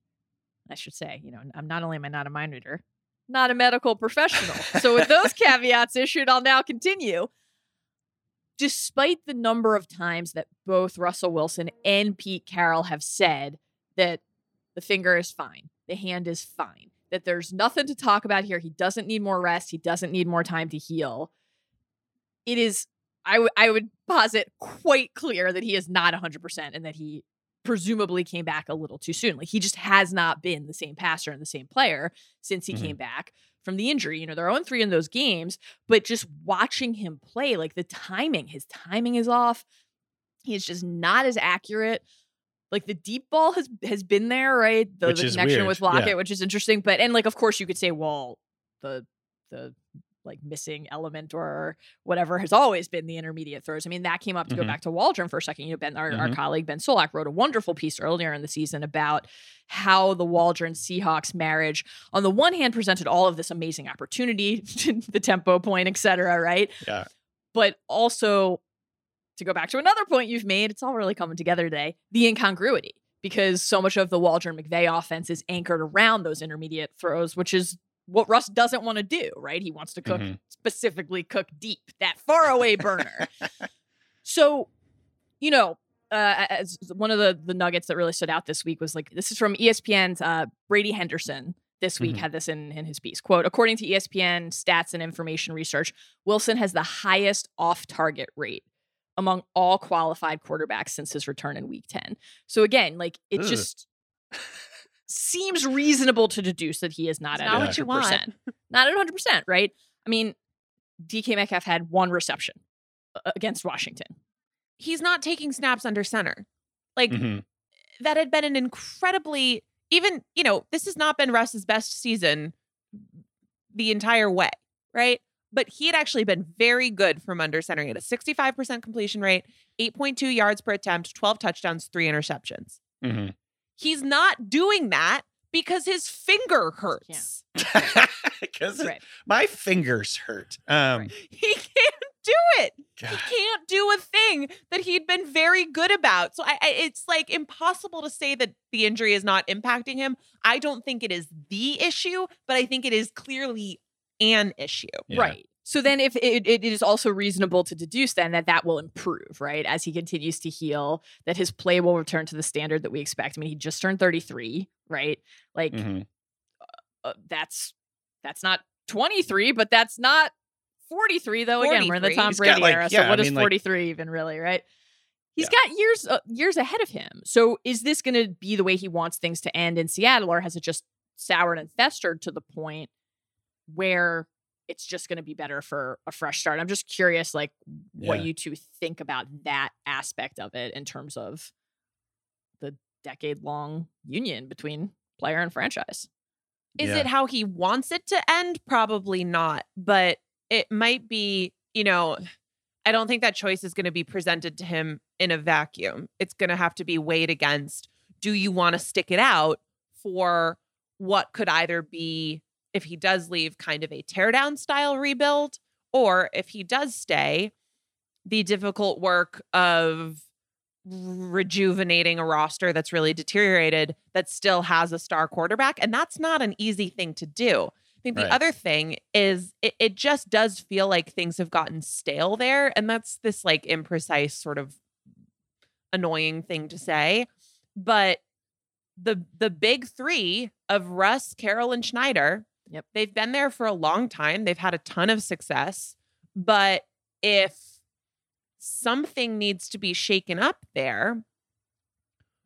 I should say, you know, I'm not only am I not a mind reader, not a medical professional. so with those caveats issued, I'll now continue. Despite the number of times that both Russell Wilson and Pete Carroll have said that the finger is fine, the hand is fine, that there's nothing to talk about here. He doesn't need more rest, he doesn't need more time to heal. It is, I would I would posit quite clear that he is not 100% and that he presumably came back a little too soon. Like he just has not been the same passer and the same player since he Mhm. came back from the injury. You know, they're 0 3 in those games, but just watching him play, like the timing, his timing is off. He's just not as accurate. Like the deep ball has has been there, right? The, the connection weird, with Lockett, yeah. which is interesting. But and like of course you could say, well, the the like missing element or whatever has always been the intermediate throws. I mean, that came up to go Mhm. back to Waldron for a second. You know, Ben, our, our Mhm. colleague Ben Solak wrote a wonderful piece earlier in the season about how the Waldron Seahawks marriage, on the one hand, presented all of this amazing opportunity, the tempo point, et cetera, right? Yeah. But also, to go back to another point you've made, it's all really coming together today the incongruity. Because so much of the Waldron McVay offense is anchored around those intermediate throws, which is what Russ doesn't want to do, right? He wants to cook Mhm. specifically cook deep, that faraway burner. so, you know, uh, as one of the the nuggets that really stood out this week was like this is from ESPN's uh, Brady Henderson. This week Mhm. had this in in his piece. Quote: According to ESPN stats and information research, Wilson has the highest off target rate among all qualified quarterbacks since his return in Week Ten. So again, like it's Ugh. just seems reasonable to deduce that he is not It's at not what you 100%. want. Not at 100%, right? I mean, DK Metcalf had one reception against Washington. He's not taking snaps under center. Like Mhm. that had been an incredibly even, you know, this has not been Russ's best season the entire way, right? But he had actually been very good from under center. He had a 65% completion rate, 8.2 yards per attempt, 12 touchdowns, three interceptions. Mhm. He's not doing that because his finger hurts. Because Right. my fingers hurt. Um, He can't do it. God. He can't do a thing that he'd been very good about. So I, I, it's like impossible to say that the injury is not impacting him. I don't think it is the issue, but I think it is clearly an issue. Yeah. Right. So then, if it, it is also reasonable to deduce then that that will improve, right, as he continues to heal, that his play will return to the standard that we expect. I mean, he just turned thirty three, right? Like Mhm. uh, that's that's not twenty three, but that's not forty three though. Again, we're in the 43. Tom He's Brady like- era, yeah, so what I is mean, like- forty three even really, right? He's got years uh, years ahead of him. So is this going to be the way he wants things to end in Seattle, or has it just soured and festered to the point where it's just going to be better for a fresh start? I'm just curious, like what Yeah. you two think about that aspect of it in terms of the decade long union between player and franchise. Is Yeah. it how he wants it to end? Probably not, but it might be, you know, I don't think that choice is going to be presented to him in a vacuum. It's going to have to be weighed against do you want to stick it out for what could either be, if he does leave, kind of a teardown style rebuild, or if he does stay, the difficult work of rejuvenating a roster that's really deteriorated that still has a star quarterback. And that's not an easy thing to do. I think the Right. other thing is it, it just does feel like things have gotten stale there. And that's this like imprecise sort of annoying thing to say. But the the big three of Russ, Carroll, and Schneider, Yep. they've been there for a long time. They've had a ton of success. But if something needs to be shaken up there,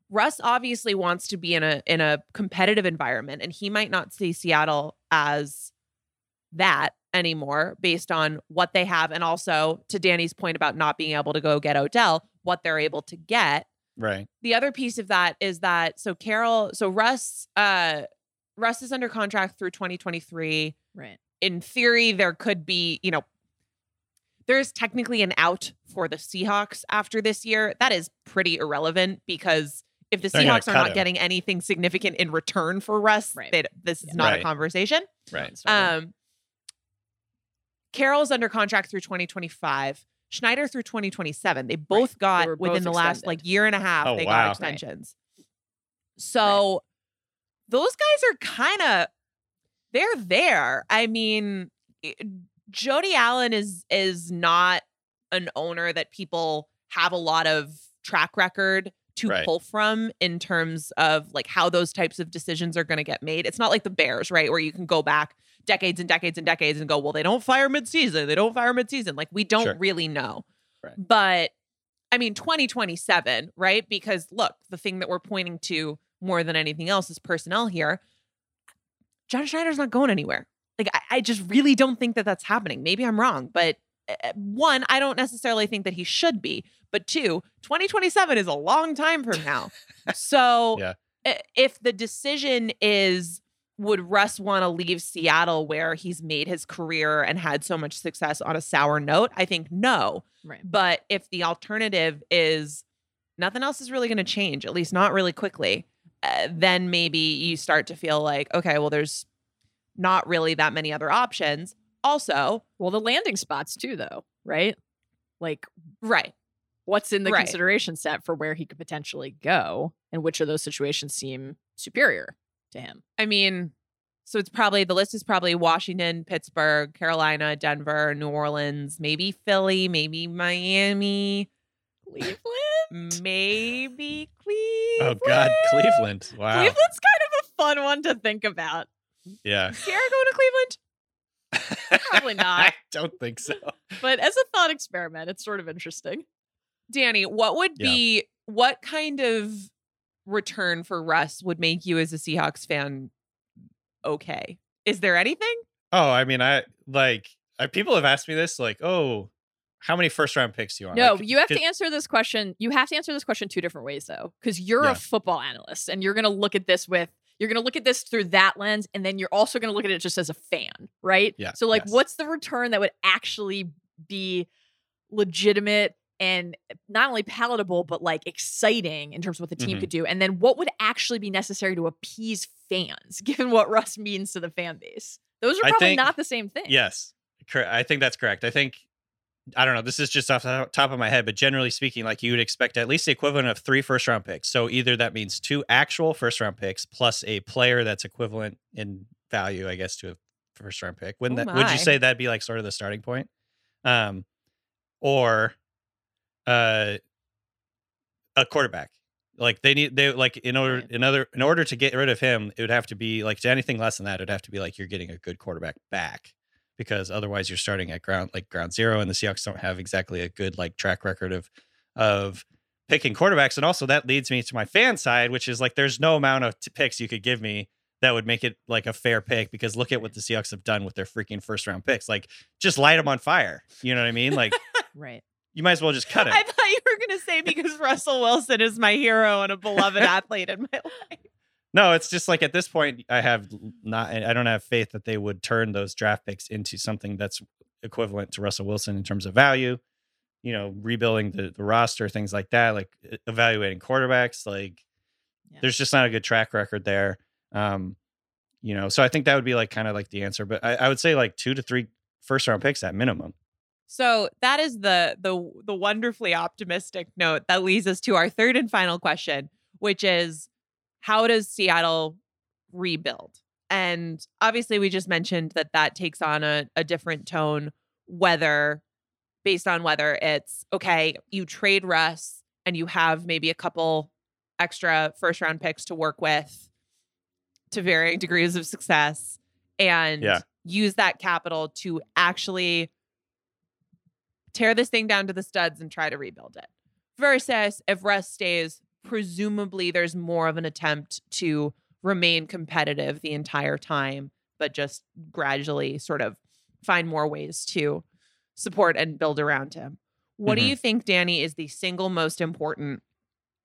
Russ obviously wants to be in a in a competitive environment and he might not see Seattle as that anymore based on what they have and also to Danny's point about not being able to go get Odell, what they're able to get. Right. The other piece of that is that so Carroll, so Russ uh Russ is under contract through 2023 Right. in theory, there could be, you know, there's technically an out for the Seahawks after this year. That is pretty irrelevant because if the They're Seahawks are not him. getting anything significant in return for Russ, Right. they- this is Yeah. not Right. a conversation. Right. Um, Carroll's under contract through 2025. Schneider through 2027. They both got were within both the last like year and a half. Oh, they wow. got extensions. So those guys are kind of they're there. I mean, eh, Jody Allen is is not an owner that people have a lot of track record to Right. pull from in terms of like how those types of decisions are going to get made. It's not like the Bears, right, where you can go back decades and decades and decades and go, well, they don't fire midseason. They don't fire midseason. Like we don't Sure. really know. Right. But I mean, 2027, right? Because look, the thing that we're pointing to more than anything else is personnel here. John Schneider's not going anywhere. Like, I, I just really don't think that that's happening. Maybe I'm wrong, but uh, one, I don't necessarily think that he should be. But two, 2027 is a long time from now. so Yeah. if the decision is, would Russ want to leave Seattle where he's made his career and had so much success on a sour note? I think no. Right. But if the alternative is nothing else is really going to change, at least not really quickly, uh, then maybe you start to feel like, okay, well, there's not really that many other options. Also, Well, the landing spots too, though, right? Like, right. what's in the Right. consideration set for where he could potentially go, and which of those situations seem superior to him? I mean, so it's probably the list is probably Washington, Pittsburgh, Carolina, Denver, New Orleans, maybe Philly, maybe Miami, Cleveland. Maybe Cleveland. Oh God, Cleveland. Wow. Cleveland's kind of a fun one to think about. Yeah. Ciara going to Cleveland? Probably not. I don't think so. But as a thought experiment, it's sort of interesting. Danny, what would Yeah. be what kind of return for Russ would make you as a Seahawks fan okay? Is there anything? Oh, I mean, I like I, people have asked me this, like, oh, how many first round picks do you want? No, Like, you have to answer this question. You have to answer this question two different ways, though, because you're Yeah. a football analyst and you're going to look at this with, you're going to look at this through that lens. And then you're also going to look at it just as a fan, right? Yeah, So, like, yes. what's the return that would actually be legitimate and not only palatable, but like exciting in terms of what the team Mhm. could do? And then what would actually be necessary to appease fans, given what Russ means to the fan base? Those are probably think- not the same thing. Yes, I think that's correct. I think I don't know. This is just off the top of my head, but generally speaking, like you would expect at least the equivalent of three first round picks. So either that means two actual first round picks plus a player that's equivalent in value, I guess, to a first round pick. Wouldn't Oh that? Would you say that'd be like sort of the starting point? Um, or uh, a quarterback. Like they need they like in order in other in order to get rid of him, it would have to be like to anything less than that. It'd have to be like you're getting a good quarterback back because otherwise you're starting at ground like ground zero, and the Seahawks don't have exactly a good like track record of of picking quarterbacks. And also that leads me to my fan side, which is like there's no amount of t- picks you could give me that would make it like a fair pick because look at what the Seahawks have done with their freaking first round picks. Like just light them on fire. You know what I mean? Like Right. you might as well just cut it. I thought you were going to say because Russell Wilson is my hero and a beloved athlete in my life. No, it's just like at this point, I have not, I don't have faith that they would turn those draft picks into something that's equivalent to Russell Wilson in terms of value. You know, rebuilding the, the roster, things like that, like evaluating quarterbacks. Like, Yeah. there's just not a good track record there. Um, you know, so I think that would be like kind of like the answer. But I, I would say like two to three first round picks at minimum. So that is the the the wonderfully optimistic note that leads us to our third and final question, which is how does Seattle rebuild? And obviously, we just mentioned that that takes on a, a different tone, whether based on whether it's okay, you trade Russ and you have maybe a couple extra first round picks to work with to varying degrees of success and Yeah. use that capital to actually tear this thing down to the studs and try to rebuild it. Versus if Russ stays, presumably there's more of an attempt to remain competitive the entire time, but just gradually sort of find more ways to support and build around him. What do Mhm. you think, Danny, is the single most important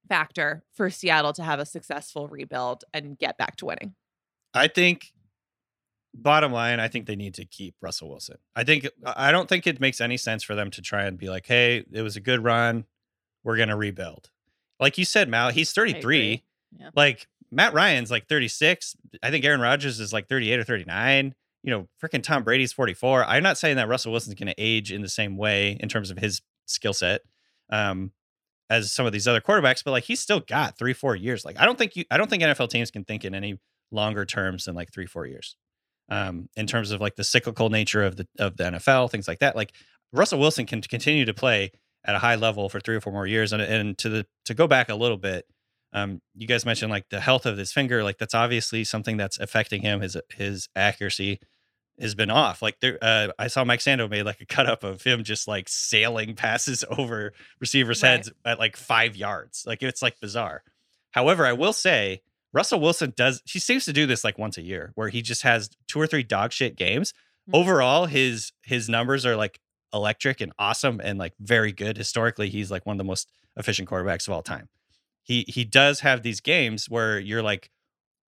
factor for Seattle to have a successful rebuild and get back to winning? I think bottom line, I think they need to keep Russell Wilson. I think I don't think it makes any sense for them to try and be like, "Hey, it was a good run. We're going to rebuild." Like you said, Mal, he's 33. Yeah. Like Matt Ryan's like 36. I think Aaron Rodgers is like 38 or 39. You know, freaking Tom Brady's 44. I'm not saying that Russell Wilson's going to age in the same way in terms of his skill set. Um as some of these other quarterbacks, but like he's still got three, four years. Like I don't think you, I don't think NFL teams can think in any longer terms than like three, four years. Um, in terms of like the cyclical nature of the of the NFL, things like that. Like Russell Wilson can continue to play at a high level for three or four more years. And and to the to go back a little bit, um, you guys mentioned like the health of his finger. Like that's obviously something that's affecting him. His his accuracy has been off. Like there, uh, I saw Mike Sando made like a cut up of him just like sailing passes over receivers' Right. heads at like five yards. Like it's like bizarre. However, I will say Russell Wilson does. He seems to do this like once a year, where he just has two or three dog shit games. Mhm. Overall, his his numbers are like electric and awesome and like very good. Historically, he's like one of the most efficient quarterbacks of all time. He he does have these games where you're like,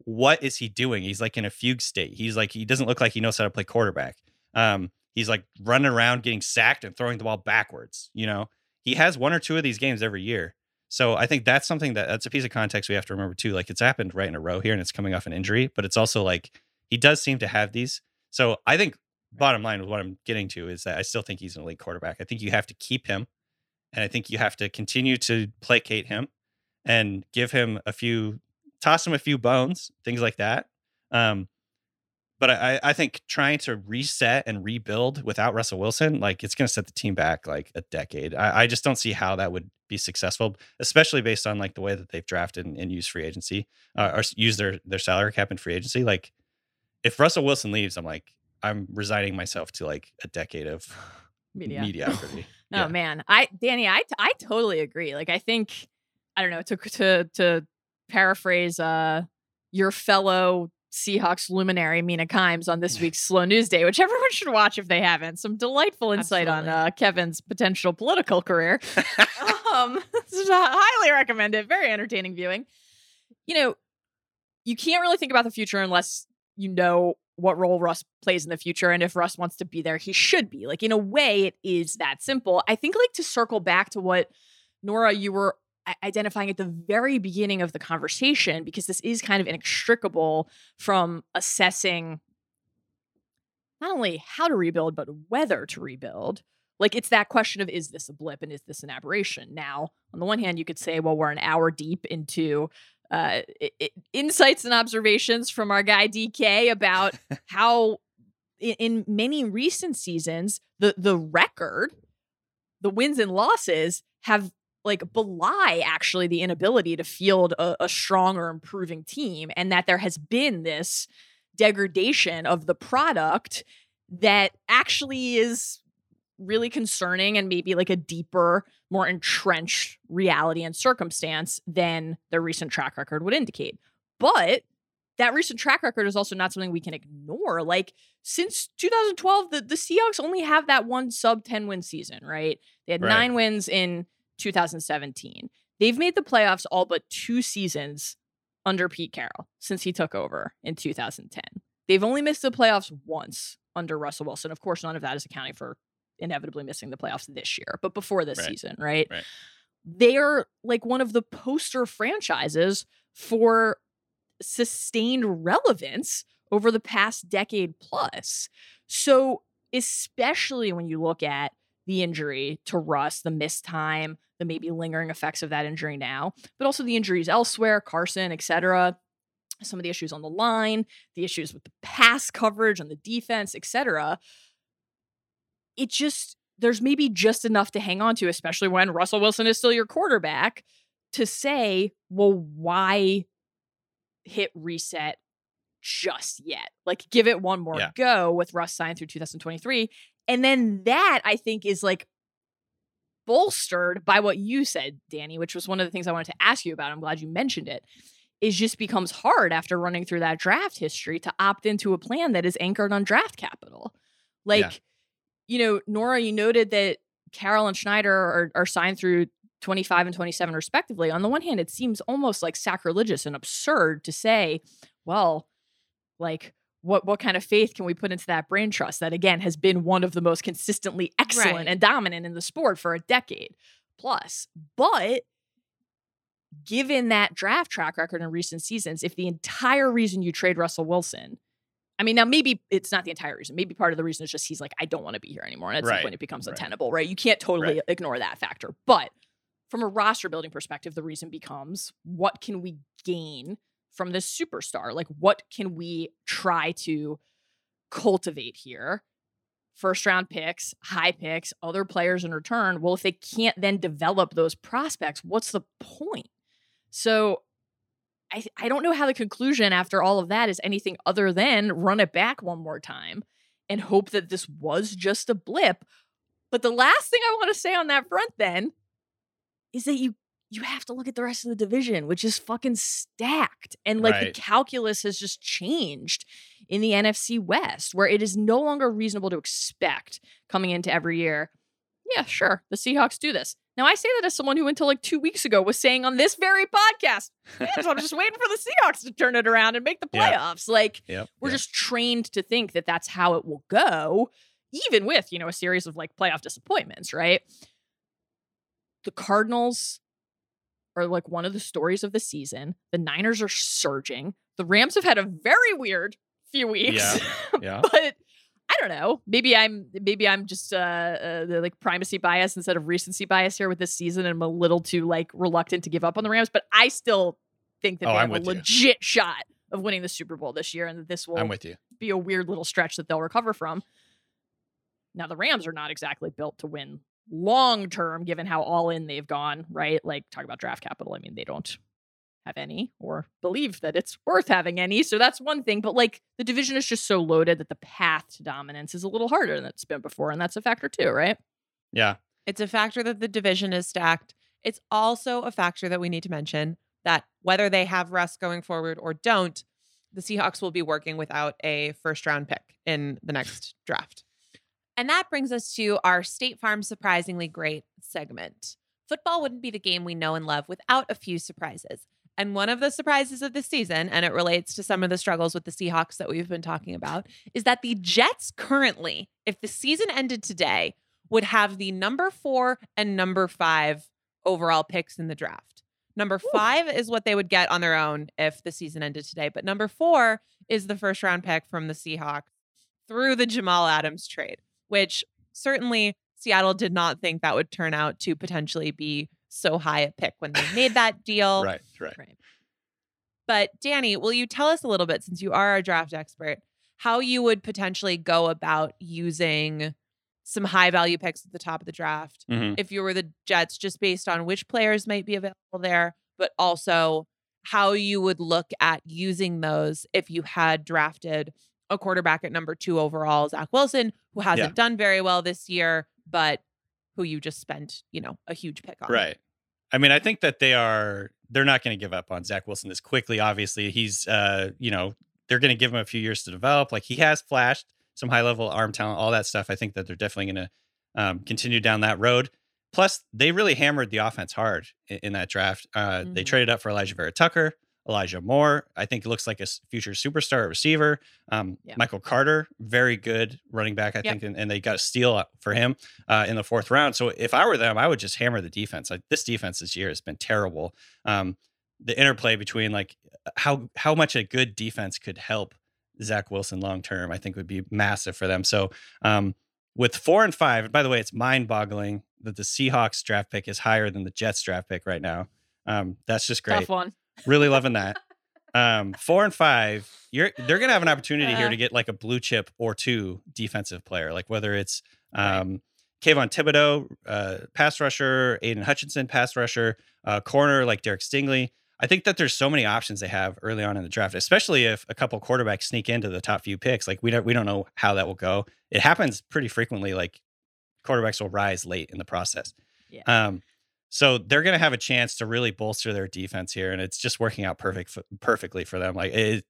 what is he doing? He's like in a fugue state. He's like he doesn't look like he knows how to play quarterback. Um, he's like running around getting sacked and throwing the ball backwards. You know, he has one or two of these games every year. So I think that's something that that's a piece of context we have to remember too. Like it's happened right in a row here, and it's coming off an injury, but it's also like he does seem to have these. So I think bottom line with what I'm getting to is that I still think he's an elite quarterback. I think you have to keep him, and I think you have to continue to placate him and give him a few, toss him a few bones, things like that. Um, but I, I think trying to reset and rebuild without Russell Wilson, like it's going to set the team back like a decade. I, I just don't see how that would be successful, especially based on like the way that they've drafted and, and used free agency uh, or use their their salary cap in free agency. Like if Russell Wilson leaves, I'm like I'm resigning myself to like a decade of Media. mediocrity. Oh Yeah. man, I Danny, I I totally agree. Like I think I don't know to to to paraphrase uh, your fellow Seahawks luminary Mina Kimes on this week's Slow News Day, which everyone should watch if they haven't. Some delightful insight Absolutely. on uh, Kevin's potential political career. um, this is, highly recommend it. Very entertaining viewing. You know, you can't really think about the future unless you know what role Russ plays in the future. And if Russ wants to be there, he should be. Like, in a way, it is that simple. I think, like, to circle back to what Nora, you were identifying at the very beginning of the conversation, because this is kind of inextricable from assessing not only how to rebuild, but whether to rebuild. Like it's that question of is this a blip and is this an aberration? Now, on the one hand, you could say, well, we're an hour deep into uh, i- i- insights and observations from our guy DK about how in, in many recent seasons the the record, the wins and losses have like belie actually the inability to field a, a strong or improving team, and that there has been this degradation of the product that actually is really concerning and maybe like a deeper, more entrenched reality and circumstance than the recent track record would indicate. But that recent track record is also not something we can ignore. Like since 2012, the, the Seahawks only have that one sub 10 win season, right? They had Right. nine wins in 2017. They've made the playoffs all but two seasons under Pete Carroll since he took over in 2010. They've only missed the playoffs once under Russell Wilson. Of course, none of that is accounting for inevitably missing the playoffs this year, but before this Right. season, right? Right. They're like one of the poster franchises for sustained relevance over the past decade plus. So, especially when you look at the injury to Russ, the missed time, the maybe lingering effects of that injury now, but also the injuries elsewhere, Carson, etc. Some of the issues on the line, the issues with the pass coverage on the defense, etc. It just there's maybe just enough to hang on to, especially when Russell Wilson is still your quarterback, to say, well, why hit reset just yet? Like, give it one more Yeah. go with Russ signed through 2023. And then that I think is like bolstered by what you said, Danny, which was one of the things I wanted to ask you about. I'm glad you mentioned it. Is just becomes hard after running through that draft history to opt into a plan that is anchored on draft capital. Like, you know, Nora, you noted that Carroll and Schneider are, are signed through 25 and 27 respectively. On the one hand, it seems almost like sacrilegious and absurd to say, well, like what what kind of faith can we put into that brain trust that again has been one of the most consistently excellent Right. and dominant in the sport for a decade plus. But given that draft track record in recent seasons, if the entire reason you trade Russell Wilson I mean, now maybe it's not the entire reason. Maybe part of the reason is just he's like, I don't want to be here anymore. And at some Right. point, it becomes Right. untenable, right? You can't totally Right. ignore that factor. But from a roster building perspective, the reason becomes what can we gain from this superstar? Like, what can we try to cultivate here? First round picks, high picks, other players in return. Well, if they can't then develop those prospects, what's the point? So I, I don't know how the conclusion after all of that is anything other than run it back one more time and hope that this was just a blip. But the last thing I want to say on that front then is that you you have to look at the rest of the division, which is fucking stacked. And like the calculus has just changed in the NFC West, where it is no longer reasonable to expect coming into every year. Yeah, sure. The Seahawks do this. Now I say that as someone who until like two weeks ago was saying on this very podcast, "Man, so I'm just waiting for the Seahawks to turn it around and make the playoffs. Like Yep. we're yep. just trained to think that that's how it will go, even with, you know, a series of like playoff disappointments, right? The Cardinals are like one of the stories of the season. The Niners are surging. The Rams have had a very weird few weeks. Yeah. yeah. but I don't know. Maybe I'm maybe I'm just uh, uh the like primacy bias instead of recency bias here with this season, and I'm a little too like reluctant to give up on the Rams. But I still think that Oh, they I'm have a you. legit shot of winning the Super Bowl this year, and that this will I'm with you. be a weird little stretch that they'll recover from. Now the Rams are not exactly built to win long term, given how all in they've gone. Right? Like talk about draft capital. I mean, they don't have any or believe that it's worth having any. So that's one thing. But like the division is just so loaded that the path to dominance is a little harder than it's been before. And that's a factor too, right? Yeah. It's a factor that the division is stacked. It's also a factor that we need to mention that whether they have Russ going forward or don't, the Seahawks will be working without a first round pick in the next draft. And that brings us to our State Farm surprisingly great segment. Football wouldn't be the game we know and love without a few surprises. And one of the surprises of this season, and it relates to some of the struggles with the Seahawks that we've been talking about, is that the Jets currently, if the season ended today, would have the number four and number five overall picks in the draft. Number five is what they would get on their own if the season ended today. But number four is the first round pick from the Seahawks through the Jamal Adams trade, which certainly Seattle did not think that would turn out to potentially be so high a pick when they made that deal. Right, right. right. But Danny, will you tell us a little bit, since you are a draft expert, how you would potentially go about using some high value picks at the top of the draft Mhm. if you were the Jets, just based on which players might be available there, but also how you would look at using those if you had drafted a quarterback at number two overall, Zach Wilson, who hasn't Yeah. done very well this year, but who you just spent, you know, a huge pick on. Right. I mean, I think that they are they're not going to give up on Zach Wilson this quickly. Obviously, he's uh, you know, they're going to give him a few years to develop. Like he has flashed some high level arm talent, all that stuff. I think that they're definitely going to um, continue down that road. Plus, they really hammered the offense hard in, in that draft. Uh, They Mhm. traded up for Alijah Vera-Tucker, Elijah Moore. I think looks like a future superstar receiver. Um, Yeah. Michael Carter, very good running back, I Yep. think, and, and they got a steal for him uh, in the fourth round. So if I were them, I would just hammer the defense. Like this defense this year has been terrible. Um, the interplay between like how how much a good defense could help Zach Wilson long term, I think would be massive for them. So um, with four and five, and by the way, it's mind boggling that the Seahawks draft pick is higher than the Jets draft pick right now. Um, that's just great. Tough one. Really loving that. Um, four and five, you're they're gonna have an opportunity here Uh. to get like a blue chip or two defensive player, like whether it's Right. um Kayvon Thibodeaux, uh, pass rusher, Aidan Hutchinson, pass rusher, uh, corner like Derek Stingley. I think that there's so many options they have early on in the draft, especially if a couple quarterbacks sneak into the top few picks. Like we don't we don't know how that will go. It happens pretty frequently. Like quarterbacks will rise late in the process. Yeah. Um, so they're going to have a chance to really bolster their defense here, and it's just working out perfect perfectly for them. Like it,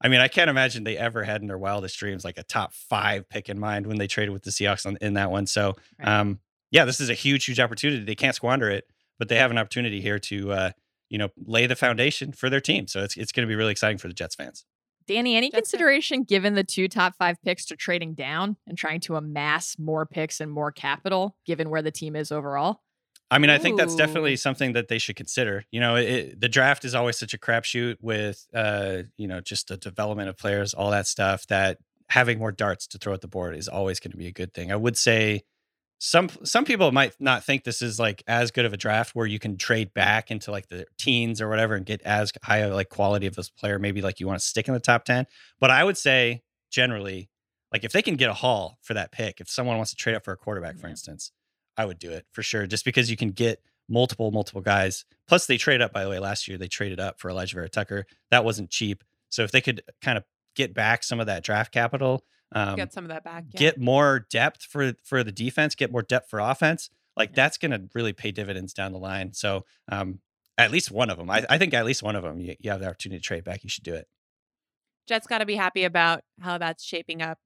I mean, I can't imagine they ever had in their wildest dreams like a top five pick in mind when they traded with the Seahawks on, in that one. So, um, yeah, this is a huge, huge opportunity. They can't squander it, but they have an opportunity here to, uh, you know, lay the foundation for their team. So it's it's going to be really exciting for the Jets fans. Danny, any Jets fan. consideration given the two top five picks to trading down and trying to amass more picks and more capital given where the team is overall? I mean, I think that's Ooh. definitely something that they should consider. You know, it, the draft is always such a crapshoot with, uh, you know, just the development of players, all that stuff. That having more darts to throw at the board is always going to be a good thing. I would say some some people might not think this is like as good of a draft where you can trade back into like the teens or whatever and get as high a like quality of this player. Maybe like you want to stick in the top ten. But I would say generally, like if they can get a haul for that pick, if someone wants to trade up for a quarterback, for Yeah. instance, I would do it for sure. Just because you can get multiple, multiple guys. Plus, they trade up, by the way, last year they traded up for Alijah Vera-Tucker. That wasn't cheap. So if they could kind of get back some of that draft capital, um, Get some of that back. yeah. get more depth for for the defense, get more depth for offense, like Yeah. that's going to really pay dividends down the line. So um, at least one of them, I, I think at least one of them, you, you have the opportunity to trade back. You should do it. Jets got to be happy about how that's shaping up.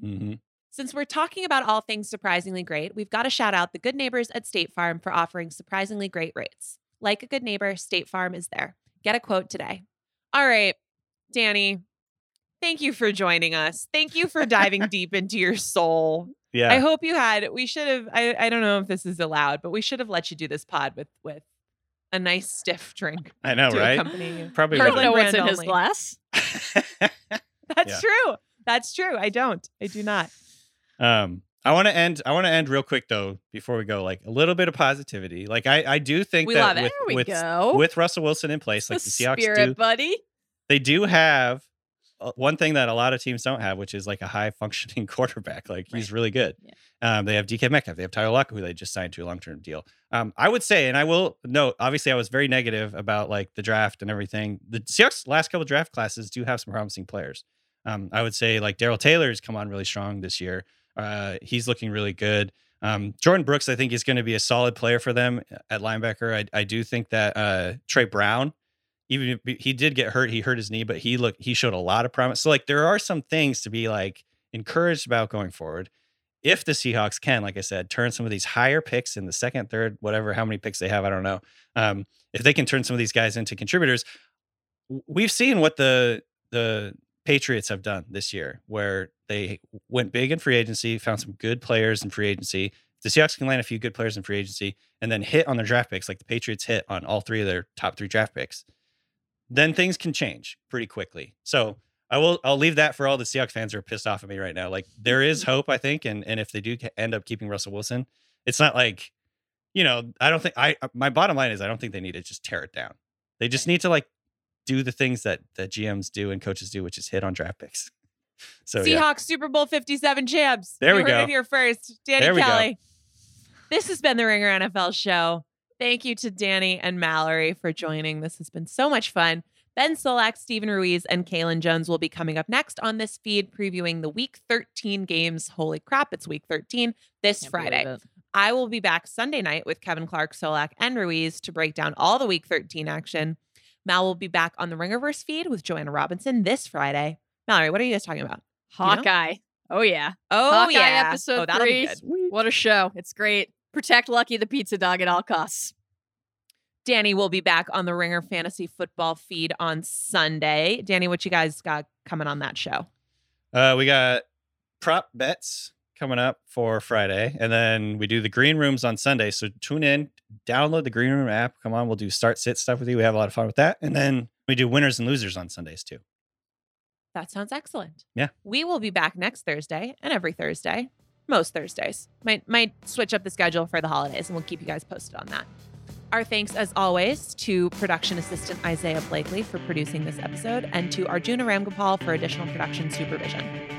hmm Since we're talking about all things surprisingly great, we've got to shout out the good neighbors at State Farm for offering surprisingly great rates. Like a good neighbor, State Farm is there. Get a quote today. All right, Danny, thank you for joining us. Thank you for diving deep into your soul. Yeah. I hope you had, we should have, I, I don't know if this is allowed, but we should have let you do this pod with, with a nice stiff drink I know, right? accompany you. Probably I don't know what's in brand his glass. That's Yeah. true. That's true. I don't. I do not. Um, I want to end. I want to end real quick though before we go. Like a little bit of positivity. Like I, I do think We that with with, with Russell Wilson in place, like the Seahawks spirit, do, buddy. they do have uh, one thing that a lot of teams don't have, which is like a high functioning quarterback. Like he's really good. Yeah. Um, they have DK Metcalf. They have Tyler Lockett, who they just signed to a long term deal. Um, I would say, and I will note, obviously, I was very negative about like the draft and everything. The Seahawks last couple draft classes do have some promising players. Um, I would say like Darrell Taylor's come on really strong this year. Uh, he's looking really good. Um, Jordyn Brooks, I think, is going to be a solid player for them at linebacker. I, I do think that uh, Tre Brown even if he did get hurt, he hurt his knee, but he looked he showed a lot of promise. So like there are some things to be like encouraged about going forward. If the Seahawks can, like I said, turn some of these higher picks in the second, third, whatever, how many picks they have, I don't know. Um, if they can turn some of these guys into contributors, we've seen what the the Patriots have done this year, where they went big in free agency, found some good players in free agency. The Seahawks can land a few good players in free agency and then hit on their draft picks, like the Patriots hit on all three of their top three draft picks. Then things can change pretty quickly. So I will I'll leave that for all the Seahawks fans who are pissed off at me right now. Like there is hope, I think, and and if they do end up keeping Russell Wilson, it's not like, you know, I don't think I uh, my bottom line is I don't think they need to just tear it down. They just need to like do the things that that GMs do and coaches do, which is hit on draft picks. So Seahawks yeah. Super Bowl 57 champs. There you we heard go. it here first. Danny There we go. Kelly. This has been the Ringer NFL show. Thank you to Danny and Mallory for joining. This has been so much fun. Ben Solak, Steven Ruiz, and Kaelen Jones will be coming up next on this feed, previewing the Week 13 games. Holy crap, it's Week 13 this Can't Friday. I will be back Sunday night with Kevin Clark, Solak, and Ruiz to break down all the Week 13 action. Mal will be back on the Ringerverse feed with Joanna Robinson this Friday. Mallory, what are you guys talking about? you know? Hawkeye. Oh yeah. Oh, Hawkeye yeah. episode oh, that'll be three. good. What a show. It's great. Protect Lucky the pizza dog at all costs. Danny will be back on the Ringer Fantasy Football feed on Sunday. Danny, what you guys got coming on that show? Uh, we got prop bets coming up for Friday, and then we do the green rooms on Sunday. So tune in, download the green room app. Come on, we'll do start sit stuff with you. We have a lot of fun with that, and then we do winners and losers on Sundays too. That sounds excellent. Yeah. We will be back next Thursday and every Thursday, most Thursdays. Might might switch up the schedule for the holidays, and we'll keep you guys posted on that. Our thanks, as always, to production assistant Isaiah Blakely for producing this episode and to Arjuna Ramgopal for additional production supervision.